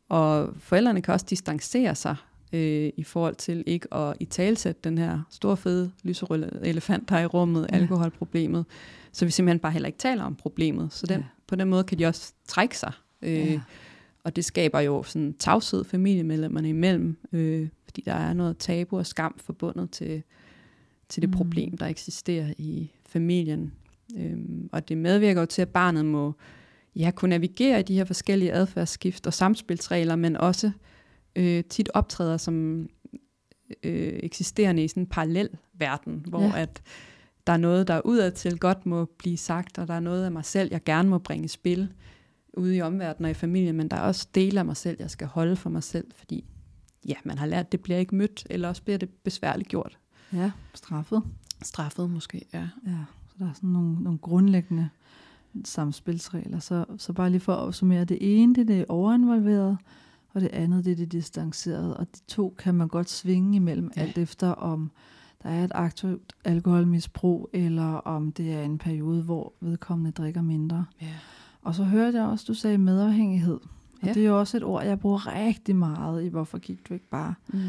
og forældrene kan også distancere sig øh, i forhold til ikke at i talsætte den her store fede lyserøde elefant, der er i rummet, ja. alkoholproblemet. Så vi simpelthen bare heller ikke taler om problemet. Så den, ja. på den måde kan de også trække sig. Øh, ja. Og det skaber jo sådan tavshed familiemedlemmerne imellem, øh, fordi der er noget tabu og skam forbundet til, til det mm. problem, der eksisterer i familien. Øhm, og det medvirker jo til, at barnet må ja, kunne navigere i de her forskellige adfærdsskift og samspilsregler, men også øh, tit optræder som øh, eksisterende i sådan en parallel verden, hvor ja. at der er noget, der udadtil godt må blive sagt, og der er noget af mig selv, jeg gerne må bringe i spil ude i omverdenen og i familien, men der er også dele af mig selv, jeg skal holde for mig selv, fordi ja, man har lært, at det bliver ikke mødt, eller også bliver det besværligt gjort.
Ja, straffet.
Straffet måske, ja.
Ja, så der er sådan nogle, nogle grundlæggende samspilsregler. Så, så bare lige for at opsummere, det ene, det er det overinvolveret, og det andet, det er det distancerede. Og de to kan man godt svinge imellem, ja. alt efter om der er et aktivt alkoholmisbrug, eller om det er en periode, hvor vedkommende drikker mindre. Ja. Og så hørte jeg også, du sagde medafhængighed. Og ja. det er jo også et ord, jeg bruger rigtig meget i, hvorfor gik du ikke bare. Mm.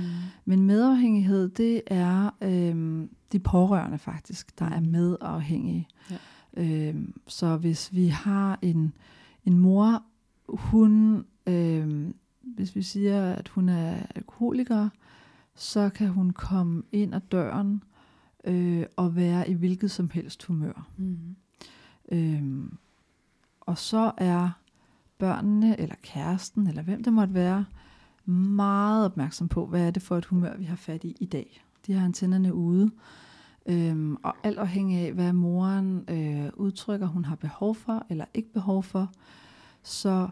Men medafhængighed, det er øhm, de pårørende faktisk, der er mm. medafhængige. Ja. Øhm, så hvis vi har en, en mor, hun, øhm, hvis vi siger, at hun er alkoholiker, så kan hun komme ind ad døren øh, og være i hvilket som helst humør. Mm. Øhm, og så er børnene, eller kæresten, eller hvem det måtte være, meget opmærksom på, hvad er det for et humør, vi har fat i i dag. De har antennerne ude, øhm, og alt afhængig af, hvad moren øh, udtrykker, hun har behov for, eller ikke behov for, så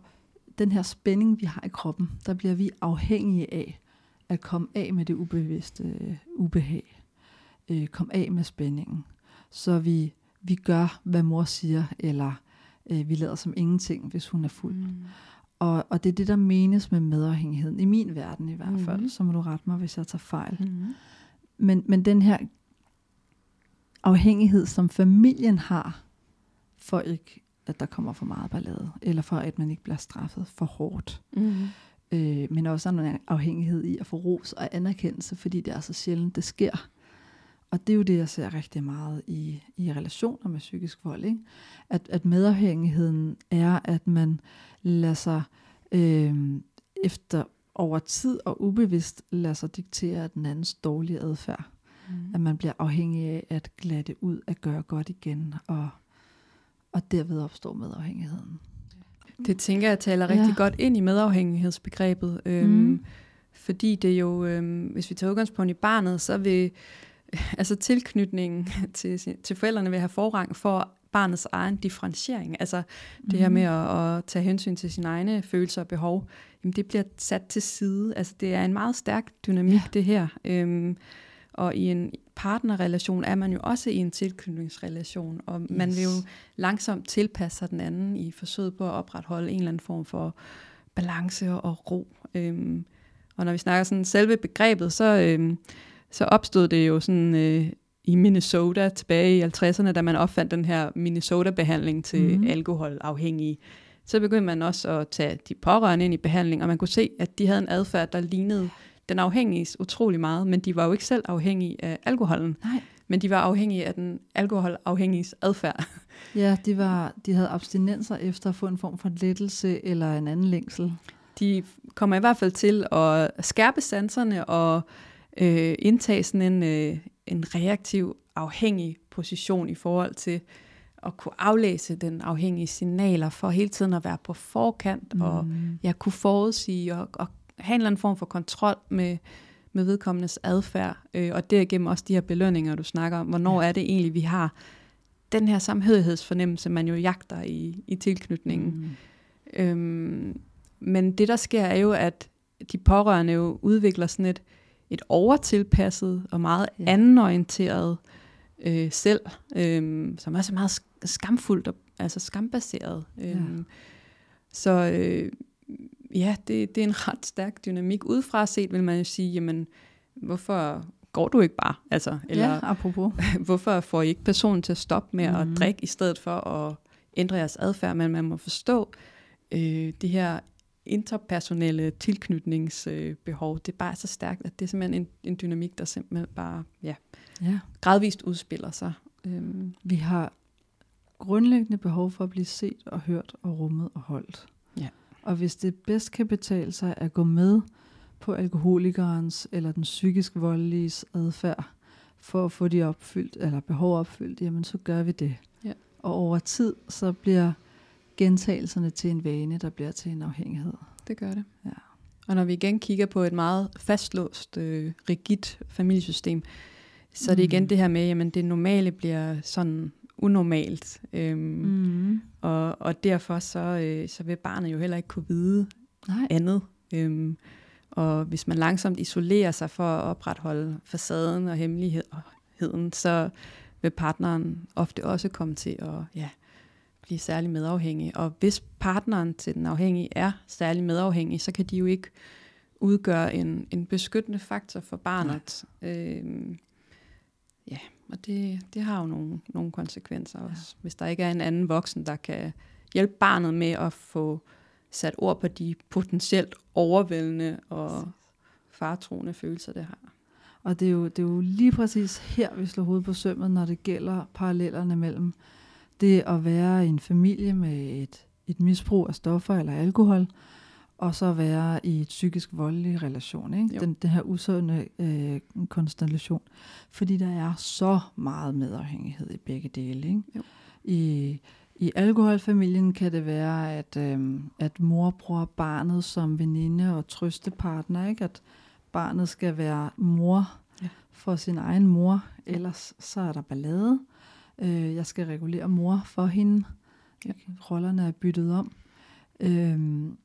den her spænding, vi har i kroppen, der bliver vi afhængige af at komme af med det ubevidste øh, ubehag. Øh, komme af med spændingen. Så vi, vi gør, hvad mor siger, eller øh, vi lader som ingenting, hvis hun er fuld. Mm. Og, og det er det, der menes med medafhængigheden, i min verden i hvert fald, mm. så må du rette mig, hvis jeg tager fejl. Mm. Men, men den her afhængighed, som familien har, for ikke, at der kommer for meget ballade, eller for at man ikke bliver straffet for hårdt. Mm. Øh, men også en afhængighed i at få ros og anerkendelse, fordi det er så sjældent, det sker. Og det er jo det, jeg ser rigtig meget i, i relationer med psykisk vold. Ikke? At, at medafhængigheden er, at man lader sig øh, efter over tid og ubevidst lader sig diktere af den andens dårlige adfærd. Mm. At man bliver afhængig af at glatte ud, at gøre godt igen, og, og derved opstår medafhængigheden.
Det tænker jeg taler rigtig ja. godt ind i medafhængighedsbegrebet. Øhm, mm. Fordi det jo, øhm, hvis vi tager udgangspunkt i barnet, så vil altså tilknytningen til, til forældrene vil have forrang for barnets egen differentiering. Altså det her mhm. med at, at tage hensyn til sine egne følelser og behov, jamen det bliver sat til side. Altså det er en meget stærk dynamik, ja. det her. Øhm, og i en partnerrelation er man jo også i en tilknytningsrelation, og yes. man vil jo langsomt tilpasse sig den anden i forsøget på at opretholde en eller anden form for balance og ro. Øhm, og når vi snakker sådan selve begrebet, så, øhm, så opstod det jo sådan øh, i Minnesota tilbage i 50'erne, da man opfandt den her Minnesota-behandling til mm. alkoholafhængige. Så begyndte man også at tage de pårørende ind i behandling, og man kunne se, at de havde en adfærd, der lignede den afhængige utrolig meget, men de var jo ikke selv afhængige af alkoholen.
Nej.
Men de var afhængige af den alkoholafhængiges adfærd.
Ja, de, var, de havde abstinenser efter at få en form for lettelse eller en anden længsel.
De kommer i hvert fald til at skærpe sanserne og øh, indtage sådan en, øh, en reaktiv afhængig position i forhold til at kunne aflæse den afhængige signaler for hele tiden at være på forkant mm. og jeg kunne forudsige og, og have en eller anden form for kontrol med, med vedkommendes adfærd, øh, og derigennem også de her belønninger, du snakker om. Hvornår ja. er det egentlig, vi har den her samhørighedsfornemmelse, man jo jagter i, i tilknytningen. Mm. Øhm, men det, der sker, er jo, at de pårørende jo udvikler sådan et, et overtilpasset og meget ja. andenorienteret øh, selv, øh, som er så meget skamfuldt og altså skambaseret. Øh, ja. Så øh, ja, det, det er en ret stærk dynamik. Udefra set vil man jo sige, jamen, hvorfor går du ikke bare? Altså, eller
ja, apropos.
hvorfor får I ikke personen til at stoppe med mm.
Mhm.
at drikke, i stedet for at ændre jeres adfærd? Men man må forstå øh, det her interpersonelle tilknytningsbehov. det er bare så stærkt, at det er simpelthen en, en dynamik, der simpelthen bare ja,
Ja.
gradvist udspiller sig. Øhm,
Vi har grundlæggende behov for at blive set og hørt og rummet og holdt.
Ja.
Og hvis det bedst kan betale sig at gå med på alkoholikerens eller den psykisk voldelige adfærd for at få de opfyldt, eller behov opfyldt, jamen så gør vi det.
Ja.
Og over tid, så bliver gentagelserne til en vane, der bliver til en afhængighed.
det gør det.
Ja.
Og når vi igen kigger på et meget fastlåst, øh, rigidt familiesystem, så er det igen
Mm.
det her med, jamen det normale bliver sådan unormalt. Øhm,
Mm.
og, og derfor så, øh, så vil barnet jo heller ikke kunne vide
Nej.
andet. Øhm, og hvis man langsomt isolerer sig for at opretholde facaden og hemmeligheden, så vil partneren ofte også komme til at ja, blive særlig medafhængig. Og hvis partneren til den afhængige er særlig medafhængig, så kan de jo ikke udgøre en, en beskyttende faktor for barnet. Øhm, ja, og det, det har jo nogle, nogle konsekvenser også. Hvis der ikke er en anden voksen, der kan hjælpe barnet med at få sat ord på de potentielt overvældende og fartroende følelser, det har.
Og det er, jo, det er jo lige præcis her, vi slår hovedet på sømmet, når det gælder parallellerne mellem det at være i en familie med et, et misbrug af stoffer eller alkohol, og så være i et psykisk voldelig relation. Ikke?
Jo.
Den, den her usunde øh, konstellation. Fordi der er så meget medafhængighed i begge dele. Ikke?
Jo.
I, I alkoholfamilien kan det være, at, øh, at mor bruger barnet som veninde og trøstepartner. Ikke? At barnet skal være mor
Ja.
for sin egen mor, ellers så er der ballade. Øh, jeg skal regulere mor for hende.
Ja.
Rollerne er byttet om. Øhm,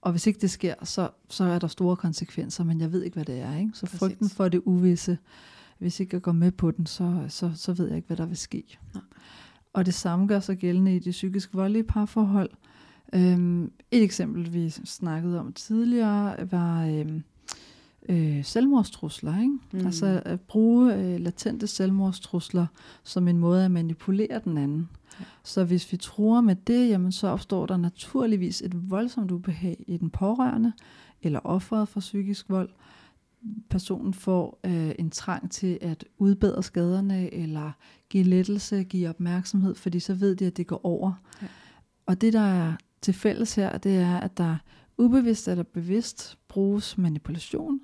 og hvis ikke det sker, så, så er der store konsekvenser, men jeg ved ikke, hvad det er. Ikke? Så
Præcis.
frygten for det uvisse, hvis ikke jeg går med på den, så, så, så ved jeg ikke, hvad der vil ske.
Nej.
Og det samme gør sig gældende i de psykisk voldelige parforhold. Øhm, et eksempel, vi snakkede om tidligere, var øhm, øh, selvmordstrusler. Ikke?
Mm.
Altså at bruge øh, latente selvmordstrusler som en måde at manipulere den anden.
Ja.
Så hvis vi tror med det, jamen så opstår der naturligvis et voldsomt ubehag i den pårørende eller offeret for psykisk vold. Personen får øh, en trang til at udbedre skaderne eller give lettelse, give opmærksomhed, fordi så ved de, at det går over.
Ja.
Og det, der er til fælles her, det er, at der ubevidst eller bevidst bruges manipulation.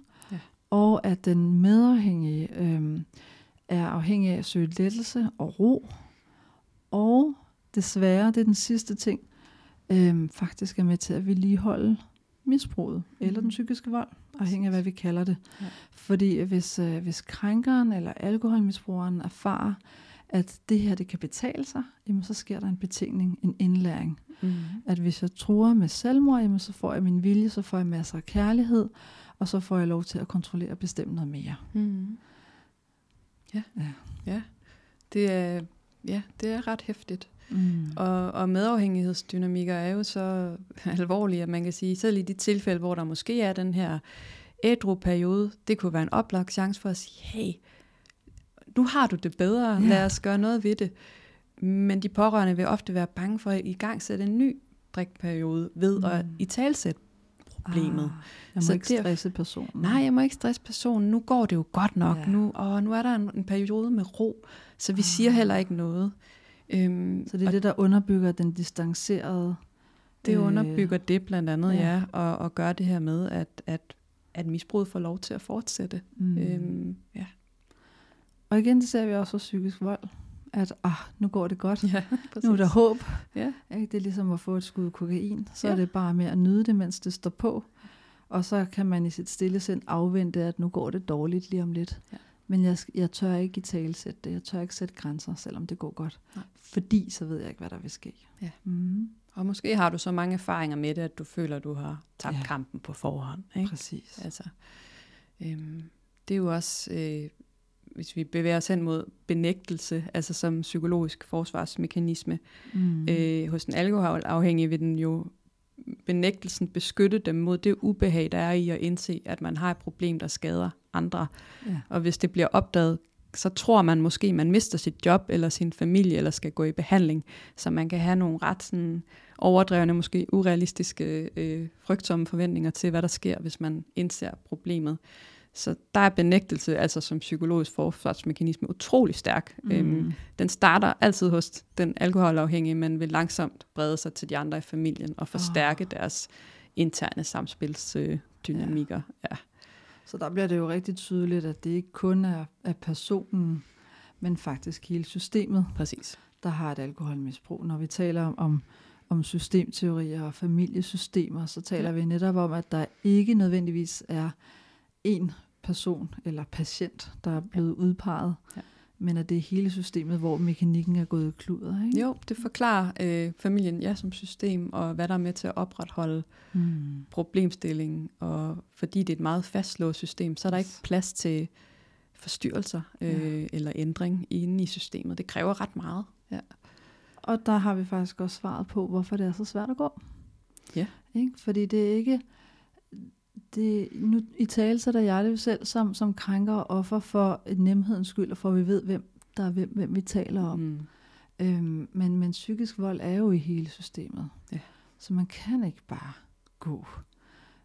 Og at den medafhængige øh, er afhængig af at søge lettelse og ro, og desværre, det er den sidste ting, øh, faktisk er med til at vedligeholde misbruget mm. eller den psykiske vold, afhængig af hvad vi kalder det.
Ja.
Fordi hvis, øh, hvis krænkeren eller alkoholmisbrugeren erfarer, at det her det kan betale sig, jamen så sker der en betingning, en indlæring.
Mm.
At hvis jeg truer med selvmord, jamen så får jeg min vilje, så får jeg masser af kærlighed, og så får jeg lov til at kontrollere og bestemme noget mere.
Mm. Ja.
Ja.
ja. Det er, ja, det er ret hæftigt.
Mm.
Og, og medafhængighedsdynamikker er jo så alvorlige, at man kan sige, selv i de tilfælde, hvor der måske er den her ædru-periode, det kunne være en oplagt chance for at sige, hey, nu har du det bedre,
Ja.
lad os gøre noget ved det. Men de pårørende vil ofte være bange for at i gang sætte en ny drikperiode ved mm. at i talsætte problemet.
Ah, jeg må
Så
ikke stresse personen.
Nej, jeg må ikke stresse personen. Nu går det jo godt nok.
Ja.
Nu, og nu er der en, en periode med ro, så vi
Ah.
siger heller ikke noget. Øhm,
Så det er det, der underbygger den distancerede...
det
øh,
underbygger det blandt andet,
ja.
ja, og, og gør det her med, at, at, at misbruget får lov til at fortsætte.
Mm.
Øhm, ja.
Og igen, det ser vi også for psykisk vold. At ah, nu går det godt.
ja,
Nu er der håb.
Ja.
Ikke? Det er ligesom at få et skud kokain. Så ja. Er det bare med at nyde det, mens det står på. Og så kan man i sit stille sind afvente, at nu går det dårligt lige om lidt.
Ja.
Men jeg, jeg tør ikke i tale sætte det. Jeg tør ikke sætte grænser, selvom det går godt.
Nej.
Fordi så ved jeg ikke, hvad der vil ske.
Ja.
Mm.
Og måske har du så mange erfaringer med det, at du føler, at du har tabt
ja.
kampen på forhånd. Ikke?
Præcis.
Altså, øhm, det er jo også, øh, hvis vi bevæger os hen mod benægtelse, altså som psykologisk forsvarsmekanisme,
Mm.
øh, hos den alkoholafhængige vil den jo benægtelsen beskytte dem mod det ubehag, der er i at indse, at man har et problem, der skader andre.
Ja.
Og hvis det bliver opdaget, så tror man måske, man mister sit job eller sin familie, eller skal gå i behandling. Så man kan have nogle ret sådan, overdrevne, måske urealistiske, øh, frygtsomme forventninger til, hvad der sker, hvis man indser problemet. Så der er benægtelse, altså som psykologisk forsvarsmekanisme, utrolig stærk. Mm. Øhm, den starter altid hos den alkoholafhængige, men vil langsomt brede sig til de andre i familien og forstærke oh. deres interne samspilsdynamikker. Ja. ja.
Så der bliver det jo rigtig tydeligt, at det ikke kun er, er personen, men faktisk hele systemet,
Præcis.
der har et alkoholmisbrug. Når vi taler om, om, om systemteorier og familiesystemer, så taler ja. vi netop om, at der ikke nødvendigvis er en person eller patient, der er blevet ja. udpeget, ja. men at det er hele systemet, hvor mekanikken er gået kluder. Ikke?
Jo, det forklarer øh, familien ja som system, og hvad der er med til at opretholde hmm. problemstillingen. Og fordi det er et meget fastlåst system, så er der ikke plads til forstyrrelser øh, ja. eller ændring inde i systemet. Det kræver ret meget. Ja.
Og der har vi faktisk også svaret på, hvorfor det er så svært at gå.
Ja.
Ikke? Fordi det er ikke det, nu i tale så er jeg det jo selv som, som krænker og offer for nemhedens skyld, og for at vi ved, hvem der er hvem, hvem vi taler om. Mm. Øhm, men, men psykisk vold er jo i hele systemet. Ja. Så man kan ikke bare gå.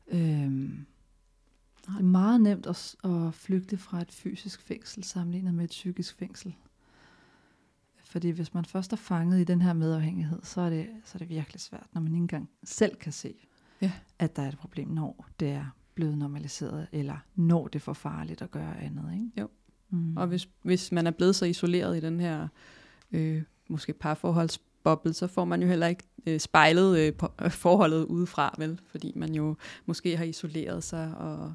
Øhm, det er meget nemt at, at flygte fra et fysisk fængsel sammenlignet med et psykisk fængsel. Fordi hvis man først er fanget i den her medafhængighed, så er det, så er det virkelig svært, når man ikke engang selv kan se, ja. at der er et problem, når det er blevet normaliseret, eller når det er for farligt at gøre andet. Ikke?
Jo. Mm. Og hvis, hvis man er blevet så isoleret i den her øh, måske parforholdsboble, så får man jo heller ikke øh, spejlet øh, på, øh, forholdet udefra, vel? Fordi man jo måske har isoleret sig, og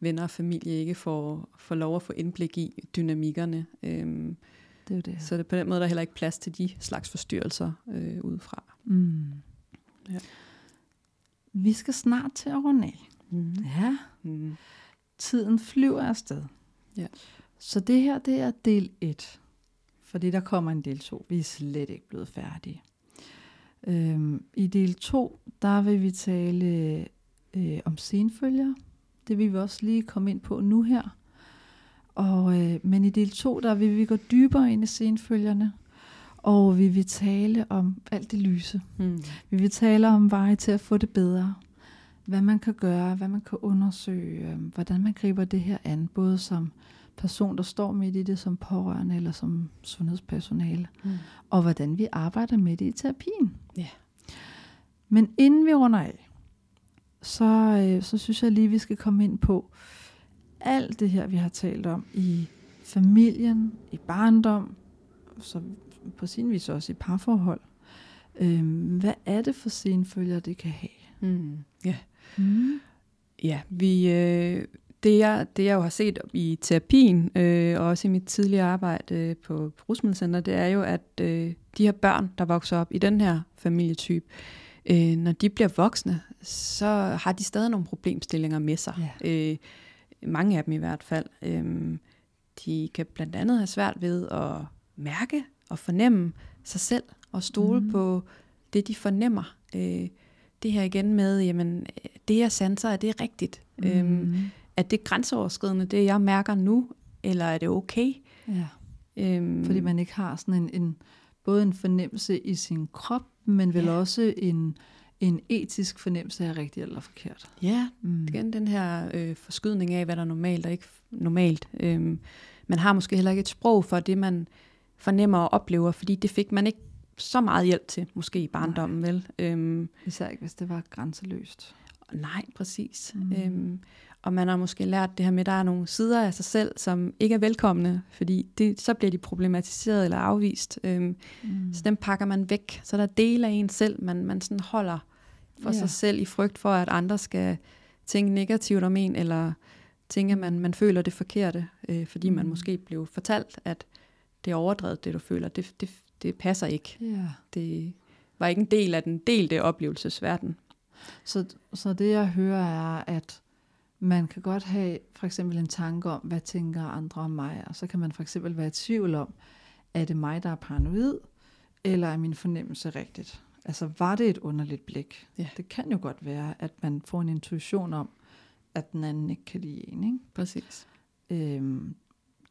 venner og familie ikke får, får lov at få indblik i dynamikkerne. Øhm, det er jo det. Så det, på den måde der er heller ikke plads til de slags forstyrrelser øh, udefra. Mm.
Ja. Vi skal snart til at runde af. Mm. Ja. Mm. Tiden flyver afsted. Ja. Så det her, det er del 1. Fordi der kommer en del 2. Vi er slet ikke blevet færdige. Øhm, I del 2, der vil vi tale øh, om senfølger. Det vil vi også lige komme ind på nu her. Og, øh, men i del 2, der vil vi gå dybere ind i senfølgerne. Og vi vil tale om alt det lyse. Mm. Vi vil tale om veje til at få det bedre. Hvad man kan gøre, hvad man kan undersøge, øh, hvordan man griber det her an, både som person, der står midt i det, som pårørende eller som sundhedspersonale. Mm. Og hvordan vi arbejder med det i terapien. Yeah. Men inden vi runder af, så, øh, så synes jeg lige, vi skal komme ind på alt det her, vi har talt om i familien, i barndom, så på sin vis også i parforhold. Øhm, hvad er det for senfølger, det kan have?
Mm. Ja. Mm. Ja, vi, øh, det, jeg, det jeg jo har set i terapien, øh, og også i mit tidligere arbejde øh, på Rusmiddelcenter, det er jo, at øh, de her børn, der vokser op i den her familietype, øh, når de bliver voksne, så har de stadig nogle problemstillinger med sig. Ja. Øh, mange af dem i hvert fald. Øh, de kan blandt andet have svært ved at mærke og fornemme sig selv, og stole mm. på det, de fornemmer. Øh, det her igen med, jamen, det jeg sanser, er det rigtigt? Mm. Øhm, er det grænseoverskridende, det jeg mærker nu, eller er det okay? Ja.
Øhm, Fordi man ikke har sådan en, en både en fornemmelse i sin krop, men vel ja. også en, en etisk fornemmelse af rigtigt eller forkert.
Ja, mm. igen den her øh, forskydning af, hvad der er normalt og ikke normalt. Øhm, man har måske heller ikke et sprog for det, man fornemmer og oplever, fordi det fik man ikke så meget hjælp til, måske i barndommen, Nej. vel? Øhm,
Især ikke, hvis det var grænseløst.
Nej, præcis. Mm. Øhm, og man har måske lært det her med, at der er nogle sider af sig selv, som ikke er velkomne, fordi det, så bliver de problematiseret eller afvist. Øhm, mm. Så dem pakker man væk. Så der er dele af en selv, man, man sådan holder for yeah. sig selv i frygt for, at andre skal tænke negativt om en, eller tænke, at man, man føler det forkerte, øh, fordi mm. man måske blev fortalt, at det er overdrevet, det du føler. Det, det, det passer ikke. Yeah. Det var ikke en del af den delte oplevelsesverden.
Så, så det jeg hører er, at man kan godt have for eksempel en tanke om, hvad tænker andre om mig, og så kan man for eksempel være i tvivl om, er det mig, der er paranoid, eller er min fornemmelse rigtigt? Altså, var det et underligt blik?
Ja.
Det kan jo godt være, at man får en intuition om, at den anden ikke kan lide en. Ikke?
Præcis.
Øhm,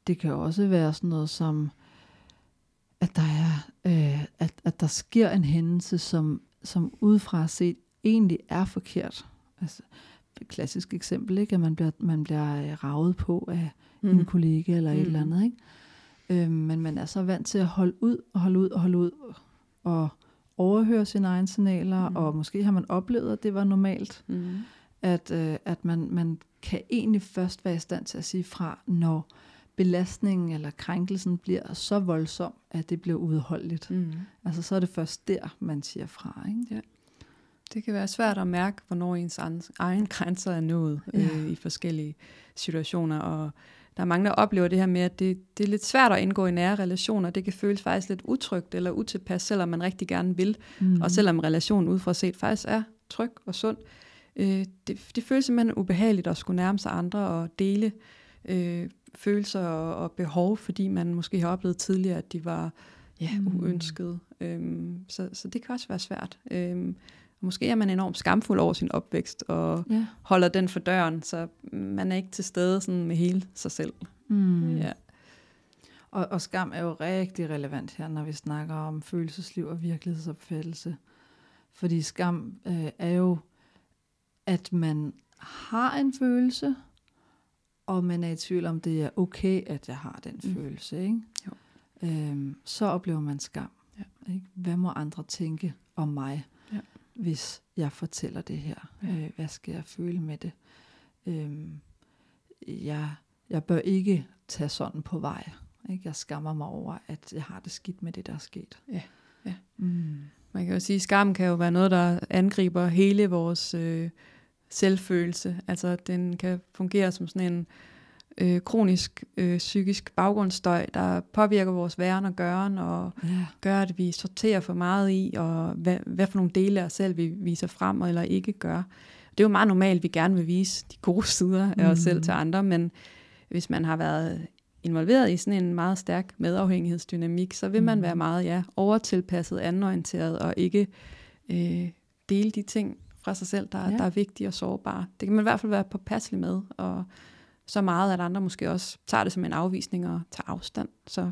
det kan også være sådan noget som, at der er, øh, at, at der sker en hændelse, som, som udefra set egentlig er forkert. Altså, et klassisk eksempel, ikke? at man bliver, man bliver øh, ravet på af mm. en kollega eller mm. et eller andet. Ikke? Øhm, men man er så vant til at holde ud og holde ud og holde ud og overhøre sine egne signaler, mm. og måske har man oplevet, at det var normalt,
Mm.
at, øh, at man, man kan egentlig først være i stand til at sige fra, når belastningen eller krænkelsen bliver så voldsom, at det bliver udholdeligt.
Mm.
Altså så er det først der, man siger fra. Ikke?
Det kan være svært at mærke, hvornår ens egen- egen grænser er nået
Ja.
øh, i forskellige situationer. Og der er mange, der oplever det her med, at det, det er lidt svært at indgå i nære relationer. Det kan føles faktisk lidt utrygt eller utilpas, selvom man rigtig gerne vil.
Mm.
Og selvom relationen udefra set faktisk er tryg og sund. Øh, det, det føles simpelthen ubehageligt at skulle nærme sig andre og dele øh, følelser og, og behov, fordi man måske har oplevet tidligere, at de var ja,
Mm.
uønskede. Øhm, så, så det kan også være svært. Øhm, og måske er man enormt skamfuld over sin opvækst og
Ja.
holder den for døren, så man er ikke til stede sådan med hele sig selv.
Mm.
Ja.
Og, og skam er jo rigtig relevant her, når vi snakker om følelsesliv og virkelighedsopfattelse. Fordi skam øh, er jo, at man har en følelse, og man er i tvivl om, det er okay, at jeg har den
Mm.
følelse. Ikke?
Jo.
Øhm, så oplever man skam.
Ja.
Ikke? Hvad må andre tænke om mig,
Ja.
hvis jeg fortæller det her?
Ja.
Øh, hvad skal jeg føle med det? Øhm, jeg, jeg bør ikke tage sådan på vej. Ikke? Jeg skammer mig over, at jeg har det skidt med det, der er sket.
Ja, ja.
Mm.
Man kan jo sige, at skam kan jo være noget, der angriber hele vores øh, selvfølelse. Altså, den kan fungere som sådan en øh, kronisk øh, psykisk baggrundsstøj, der påvirker vores væren og gøren, og
Ja.
gør, at vi sorterer for meget i, og hvad, hvad for nogle dele af os selv vi viser frem eller ikke gør. Det er jo meget normalt, at vi gerne vil vise de gode sider af os
Mm.
selv til andre, men hvis man har været involveret i sådan en meget stærk medafhængighedsdynamik, så vil man
Mm.
være meget ja, overtilpasset, andenorienteret og ikke øh, dele de ting fra sig selv, der,
Ja.
der er vigtige og sårbare. Det kan man i hvert fald være påpasselig med, og så meget, at andre måske også tager det som en afvisning og tager afstand. Så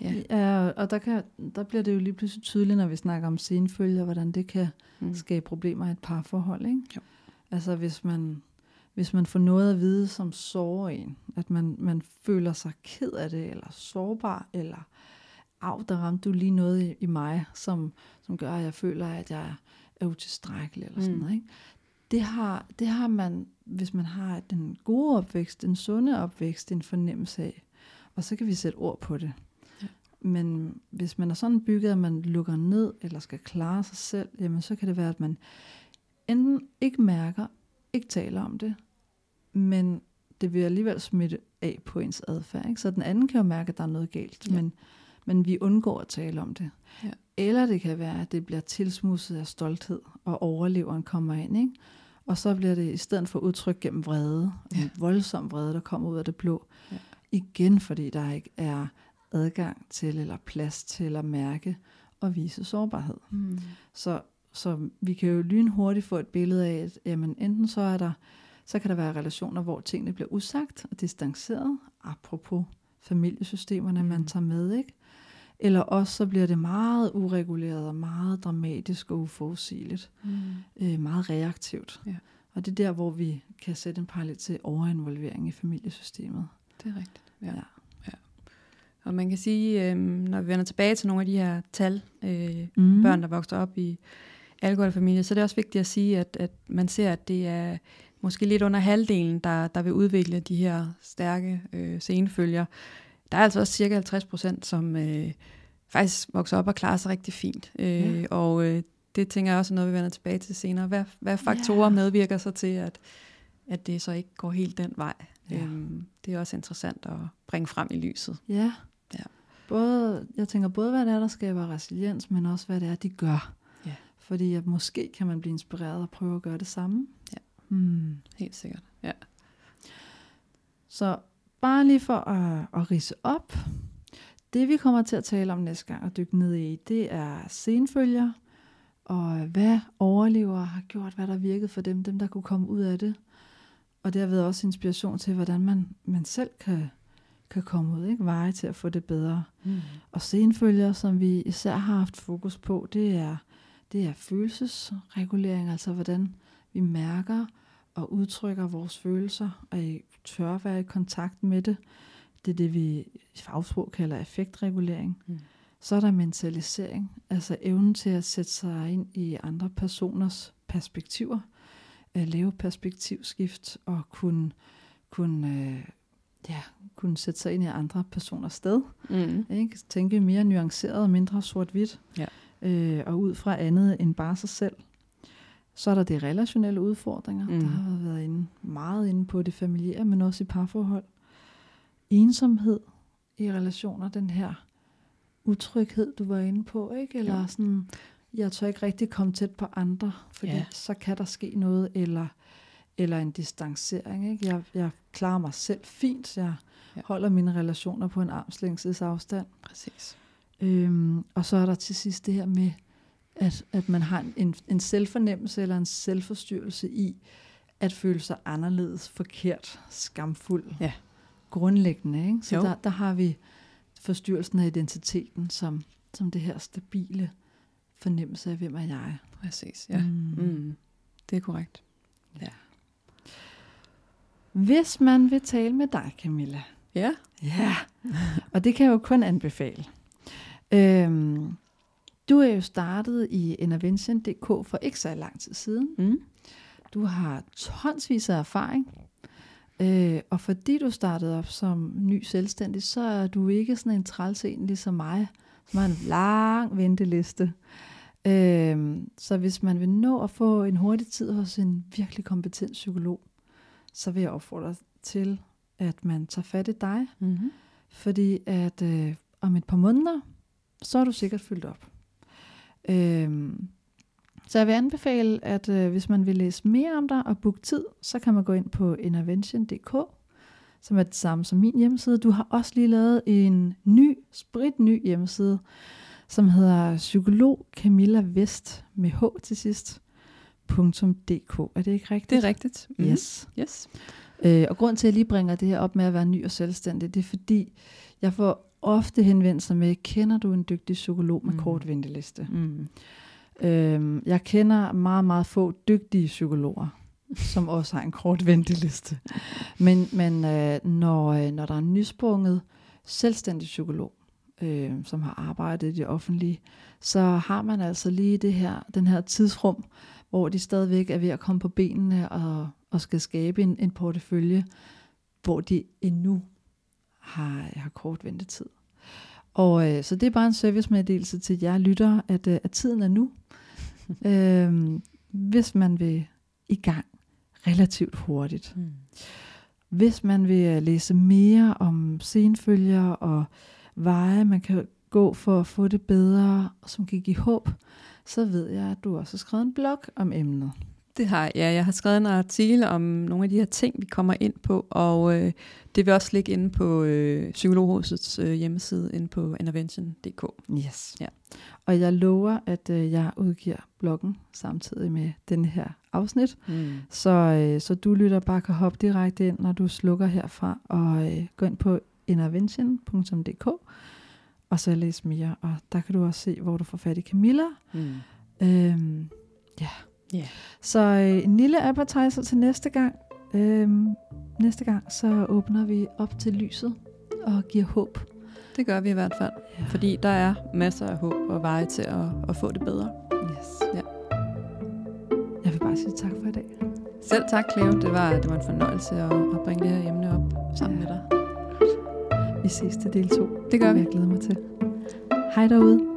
Ja.
ja, og der, kan, der bliver det jo lige pludselig tydeligt, når vi snakker om senfølger, hvordan det kan
mm.
skabe problemer i et parforhold. Ikke?
Jo.
Altså hvis man, hvis man får noget at vide, som sårer en, at man, man føler sig ked af det, eller sårbar, eller af, der ramte du lige noget i, i mig, som, som gør, at jeg føler, at jeg er utilstrækkelig, eller sådan
Mm.
noget. Ikke? Det, har, det har man, hvis man har den gode opvækst, den sunde opvækst, en fornemmelse af. Og så kan vi sætte ord på det.
Ja.
Men hvis man er sådan bygget, at man lukker ned, eller skal klare sig selv, jamen så kan det være, at man enten ikke mærker, ikke taler om det, men det vil alligevel smitte af på ens adfærd. Ikke? Så den anden kan jo mærke, at der er noget galt,
Ja.
men, men vi undgår at tale om det.
Ja.
Eller det kan være, at det bliver tilsmusset af stolthed, og overleveren kommer ind. Ikke? Og så bliver det i stedet for udtryk gennem vrede,
Ja.
en voldsom vrede, der kommer ud af det blå.
Ja.
Igen fordi der ikke er adgang til, eller plads til at mærke og vise sårbarhed.
Mm.
Så, så vi kan jo lynhurtigt få et billede af, at jamen, enten så er der, så kan der være relationer, hvor tingene bliver usagt og distanceret, apropos familiesystemerne, man
Mm.
tager med, ikke? Eller også så bliver det meget ureguleret og meget dramatisk og uforudsigeligt,
Mm.
øh, meget reaktivt.
Ja.
Og det er der, hvor vi kan sætte en parallel til overinvolvering i familiesystemet.
Det er rigtigt. Ja.
Ja.
ja. Og man kan sige, øh, når vi vender tilbage til nogle af de her tal, øh,
Mm.
børn, der vokser op i alkoholfamilier, så er det også vigtigt at sige, at, at man ser, at det er måske lidt under halvdelen, der, der vil udvikle de her stærke øh, senfølger. Der er altså også cirka 50 procent, som øh, faktisk vokser op og klarer sig rigtig fint. Øh,
Ja.
Og øh, det tænker jeg også er noget, vi vender tilbage til senere. Hvad, hvad faktorer
Ja.
medvirker så til, at, at det så ikke går helt den vej?
Ja.
Øhm, det er også interessant at bringe frem i lyset.
Ja.
Ja.
Både, jeg tænker både, hvad det er, der skaber resiliens, men også, hvad det er, de gør.
Ja.
Fordi at måske kan man blive inspireret og prøve at gøre det samme.
Ja.
Hmm.
Helt sikkert. Ja.
Så bare lige for at, at rise op. Det vi kommer til at tale om næste gang og dykke ned i, det er senfølger, og hvad overlevere har gjort, hvad der virkede for dem, dem der kunne komme ud af det. Og det har været også inspiration til, hvordan man, man selv kan, kan komme ud, ikke? veje til at få det bedre.
Mm.
Og senfølger, som vi især har haft fokus på, det er, det er følelsesregulering, altså hvordan vi mærker og udtrykker vores følelser, og tør være i kontakt med det. Det er det, vi i fagsprog kalder effektregulering.
Mm.
Så er der mentalisering, altså evnen til at sætte sig ind i andre personers perspektiver, at lave perspektivskift og kunne, kunne, øh, ja, kunne sætte sig ind i andre personers sted.
Mm.
Ikke? Tænke mere nuanceret og mindre sort-hvidt.
Ja.
Øh, og ud fra andet end bare sig selv. Så er der de relationelle udfordringer.
Mm.
Der har været inde, meget inde på det familiære, men også i parforhold. Ensomhed i relationer, den her utryghed, du var inde på, ikke? Eller
Jo.
sådan, jeg tør ikke rigtig komme tæt på andre, fordi
Ja.
ja. så kan der ske noget, eller, eller en distancering, ikke? Jeg, jeg klarer mig selv fint, jeg
Ja.
ja. holder mine relationer på en armslængdes afstand.
Præcis.
Øhm, og så er der til sidst det her med, at, at man har en, en selvfornemmelse eller en selvforstyrrelse i at føle sig anderledes, forkert, skamfuld,
Ja.
grundlæggende. Ikke? Så
Jo.
der, der har vi forstyrrelsen af identiteten som, som det her stabile fornemmelse af, hvem er jeg.
Præcis, ja. Mm. Mm. Det er korrekt.
Hvis man vil tale med dig, Camilla,
Ja.
Ja, og det kan jeg jo kun anbefale. Øhm, du er jo startet i Intervention.dk for ikke så lang tid siden.
Mm.
Du har tonsvis af erfaring. Øh, og fordi du startede op som ny selvstændig, så er du ikke sådan en træls en ligesom mig, som har en lang venteliste. Øh, så hvis man vil nå at få en hurtig tid hos en virkelig kompetent psykolog, så vil jeg opfordre dig til, at man tager fat i dig,
Mm-hmm.
fordi at øh, om et par måneder, så er du sikkert fyldt op. Øhm, så jeg vil anbefale, at øh, hvis man vil læse mere om dig og booke tid, så kan man gå ind på intervention.dk, som er det samme som min hjemmeside. Du har også lige lavet en ny, spritny hjemmeside, som hedder psykolog Camilla Vest med H til sidst. .dk. Er det ikke rigtigt?
Det er rigtigt. Mm.
Yes.
Yes.
Øh, og grund til, at jeg lige bringer det her op med at være ny og selvstændig, det er fordi, jeg får ofte henvendelser med, kender du en dygtig psykolog med
mm.
kort venteliste?
Mm.
Øhm, jeg kender meget, meget få dygtige psykologer, som også har en kort venteliste. Men, men øh, når, øh, når der er en nysprunget selvstændig psykolog, øh, som har arbejdet i det offentlige, så har man altså lige det her, den her tidsrum, hvor de stadigvæk er ved at komme på benene og, og skal skabe en, en portefølje, hvor de endnu har, har kort ventetid. Og øh, så det er bare en servicemeddelelse til jer lyttere, at, øh, at tiden er nu. øhm, hvis man vil i gang relativt hurtigt.
Mm.
Hvis man vil øh, læse mere om senfølger og veje, man kan gå for at få det bedre, som kan give håb, så ved jeg, at du også har skrevet en blog om emnet.
Det har jeg. Ja, jeg har skrevet en artikel om nogle af de her ting, vi kommer ind på, og øh, det vil også ligge inde på øh, Psykologhusets øh, hjemmeside, inde på intervention.dk.
Yes.
Ja.
Og jeg lover, at øh, jeg udgiver bloggen samtidig med den her afsnit,
Mm.
så, øh, så du lytter bare kan hoppe direkte ind, når du slukker herfra, og øh, gå ind på intervention.dk, og så læs mere. Og der kan du også se, hvor du får fat i Camilla.
Mm.
Øhm, ja.
Ja.
Så øh, en lille appetizer til næste gang. Øhm, næste gang, så åbner vi op til lyset og giver håb.
Det gør vi i hvert fald,
Ja.
fordi der er masser af håb og veje til at, at få det bedre.
Yes.
Ja.
Jeg vil bare sige tak for i dag.
Selv tak, Cleo. Det var, det var en fornøjelse at, at bringe det her emne op sammen
Ja.
med dig.
Vi ses til del 2.
Det gør vi.
Jeg glæder mig til. Hej derude.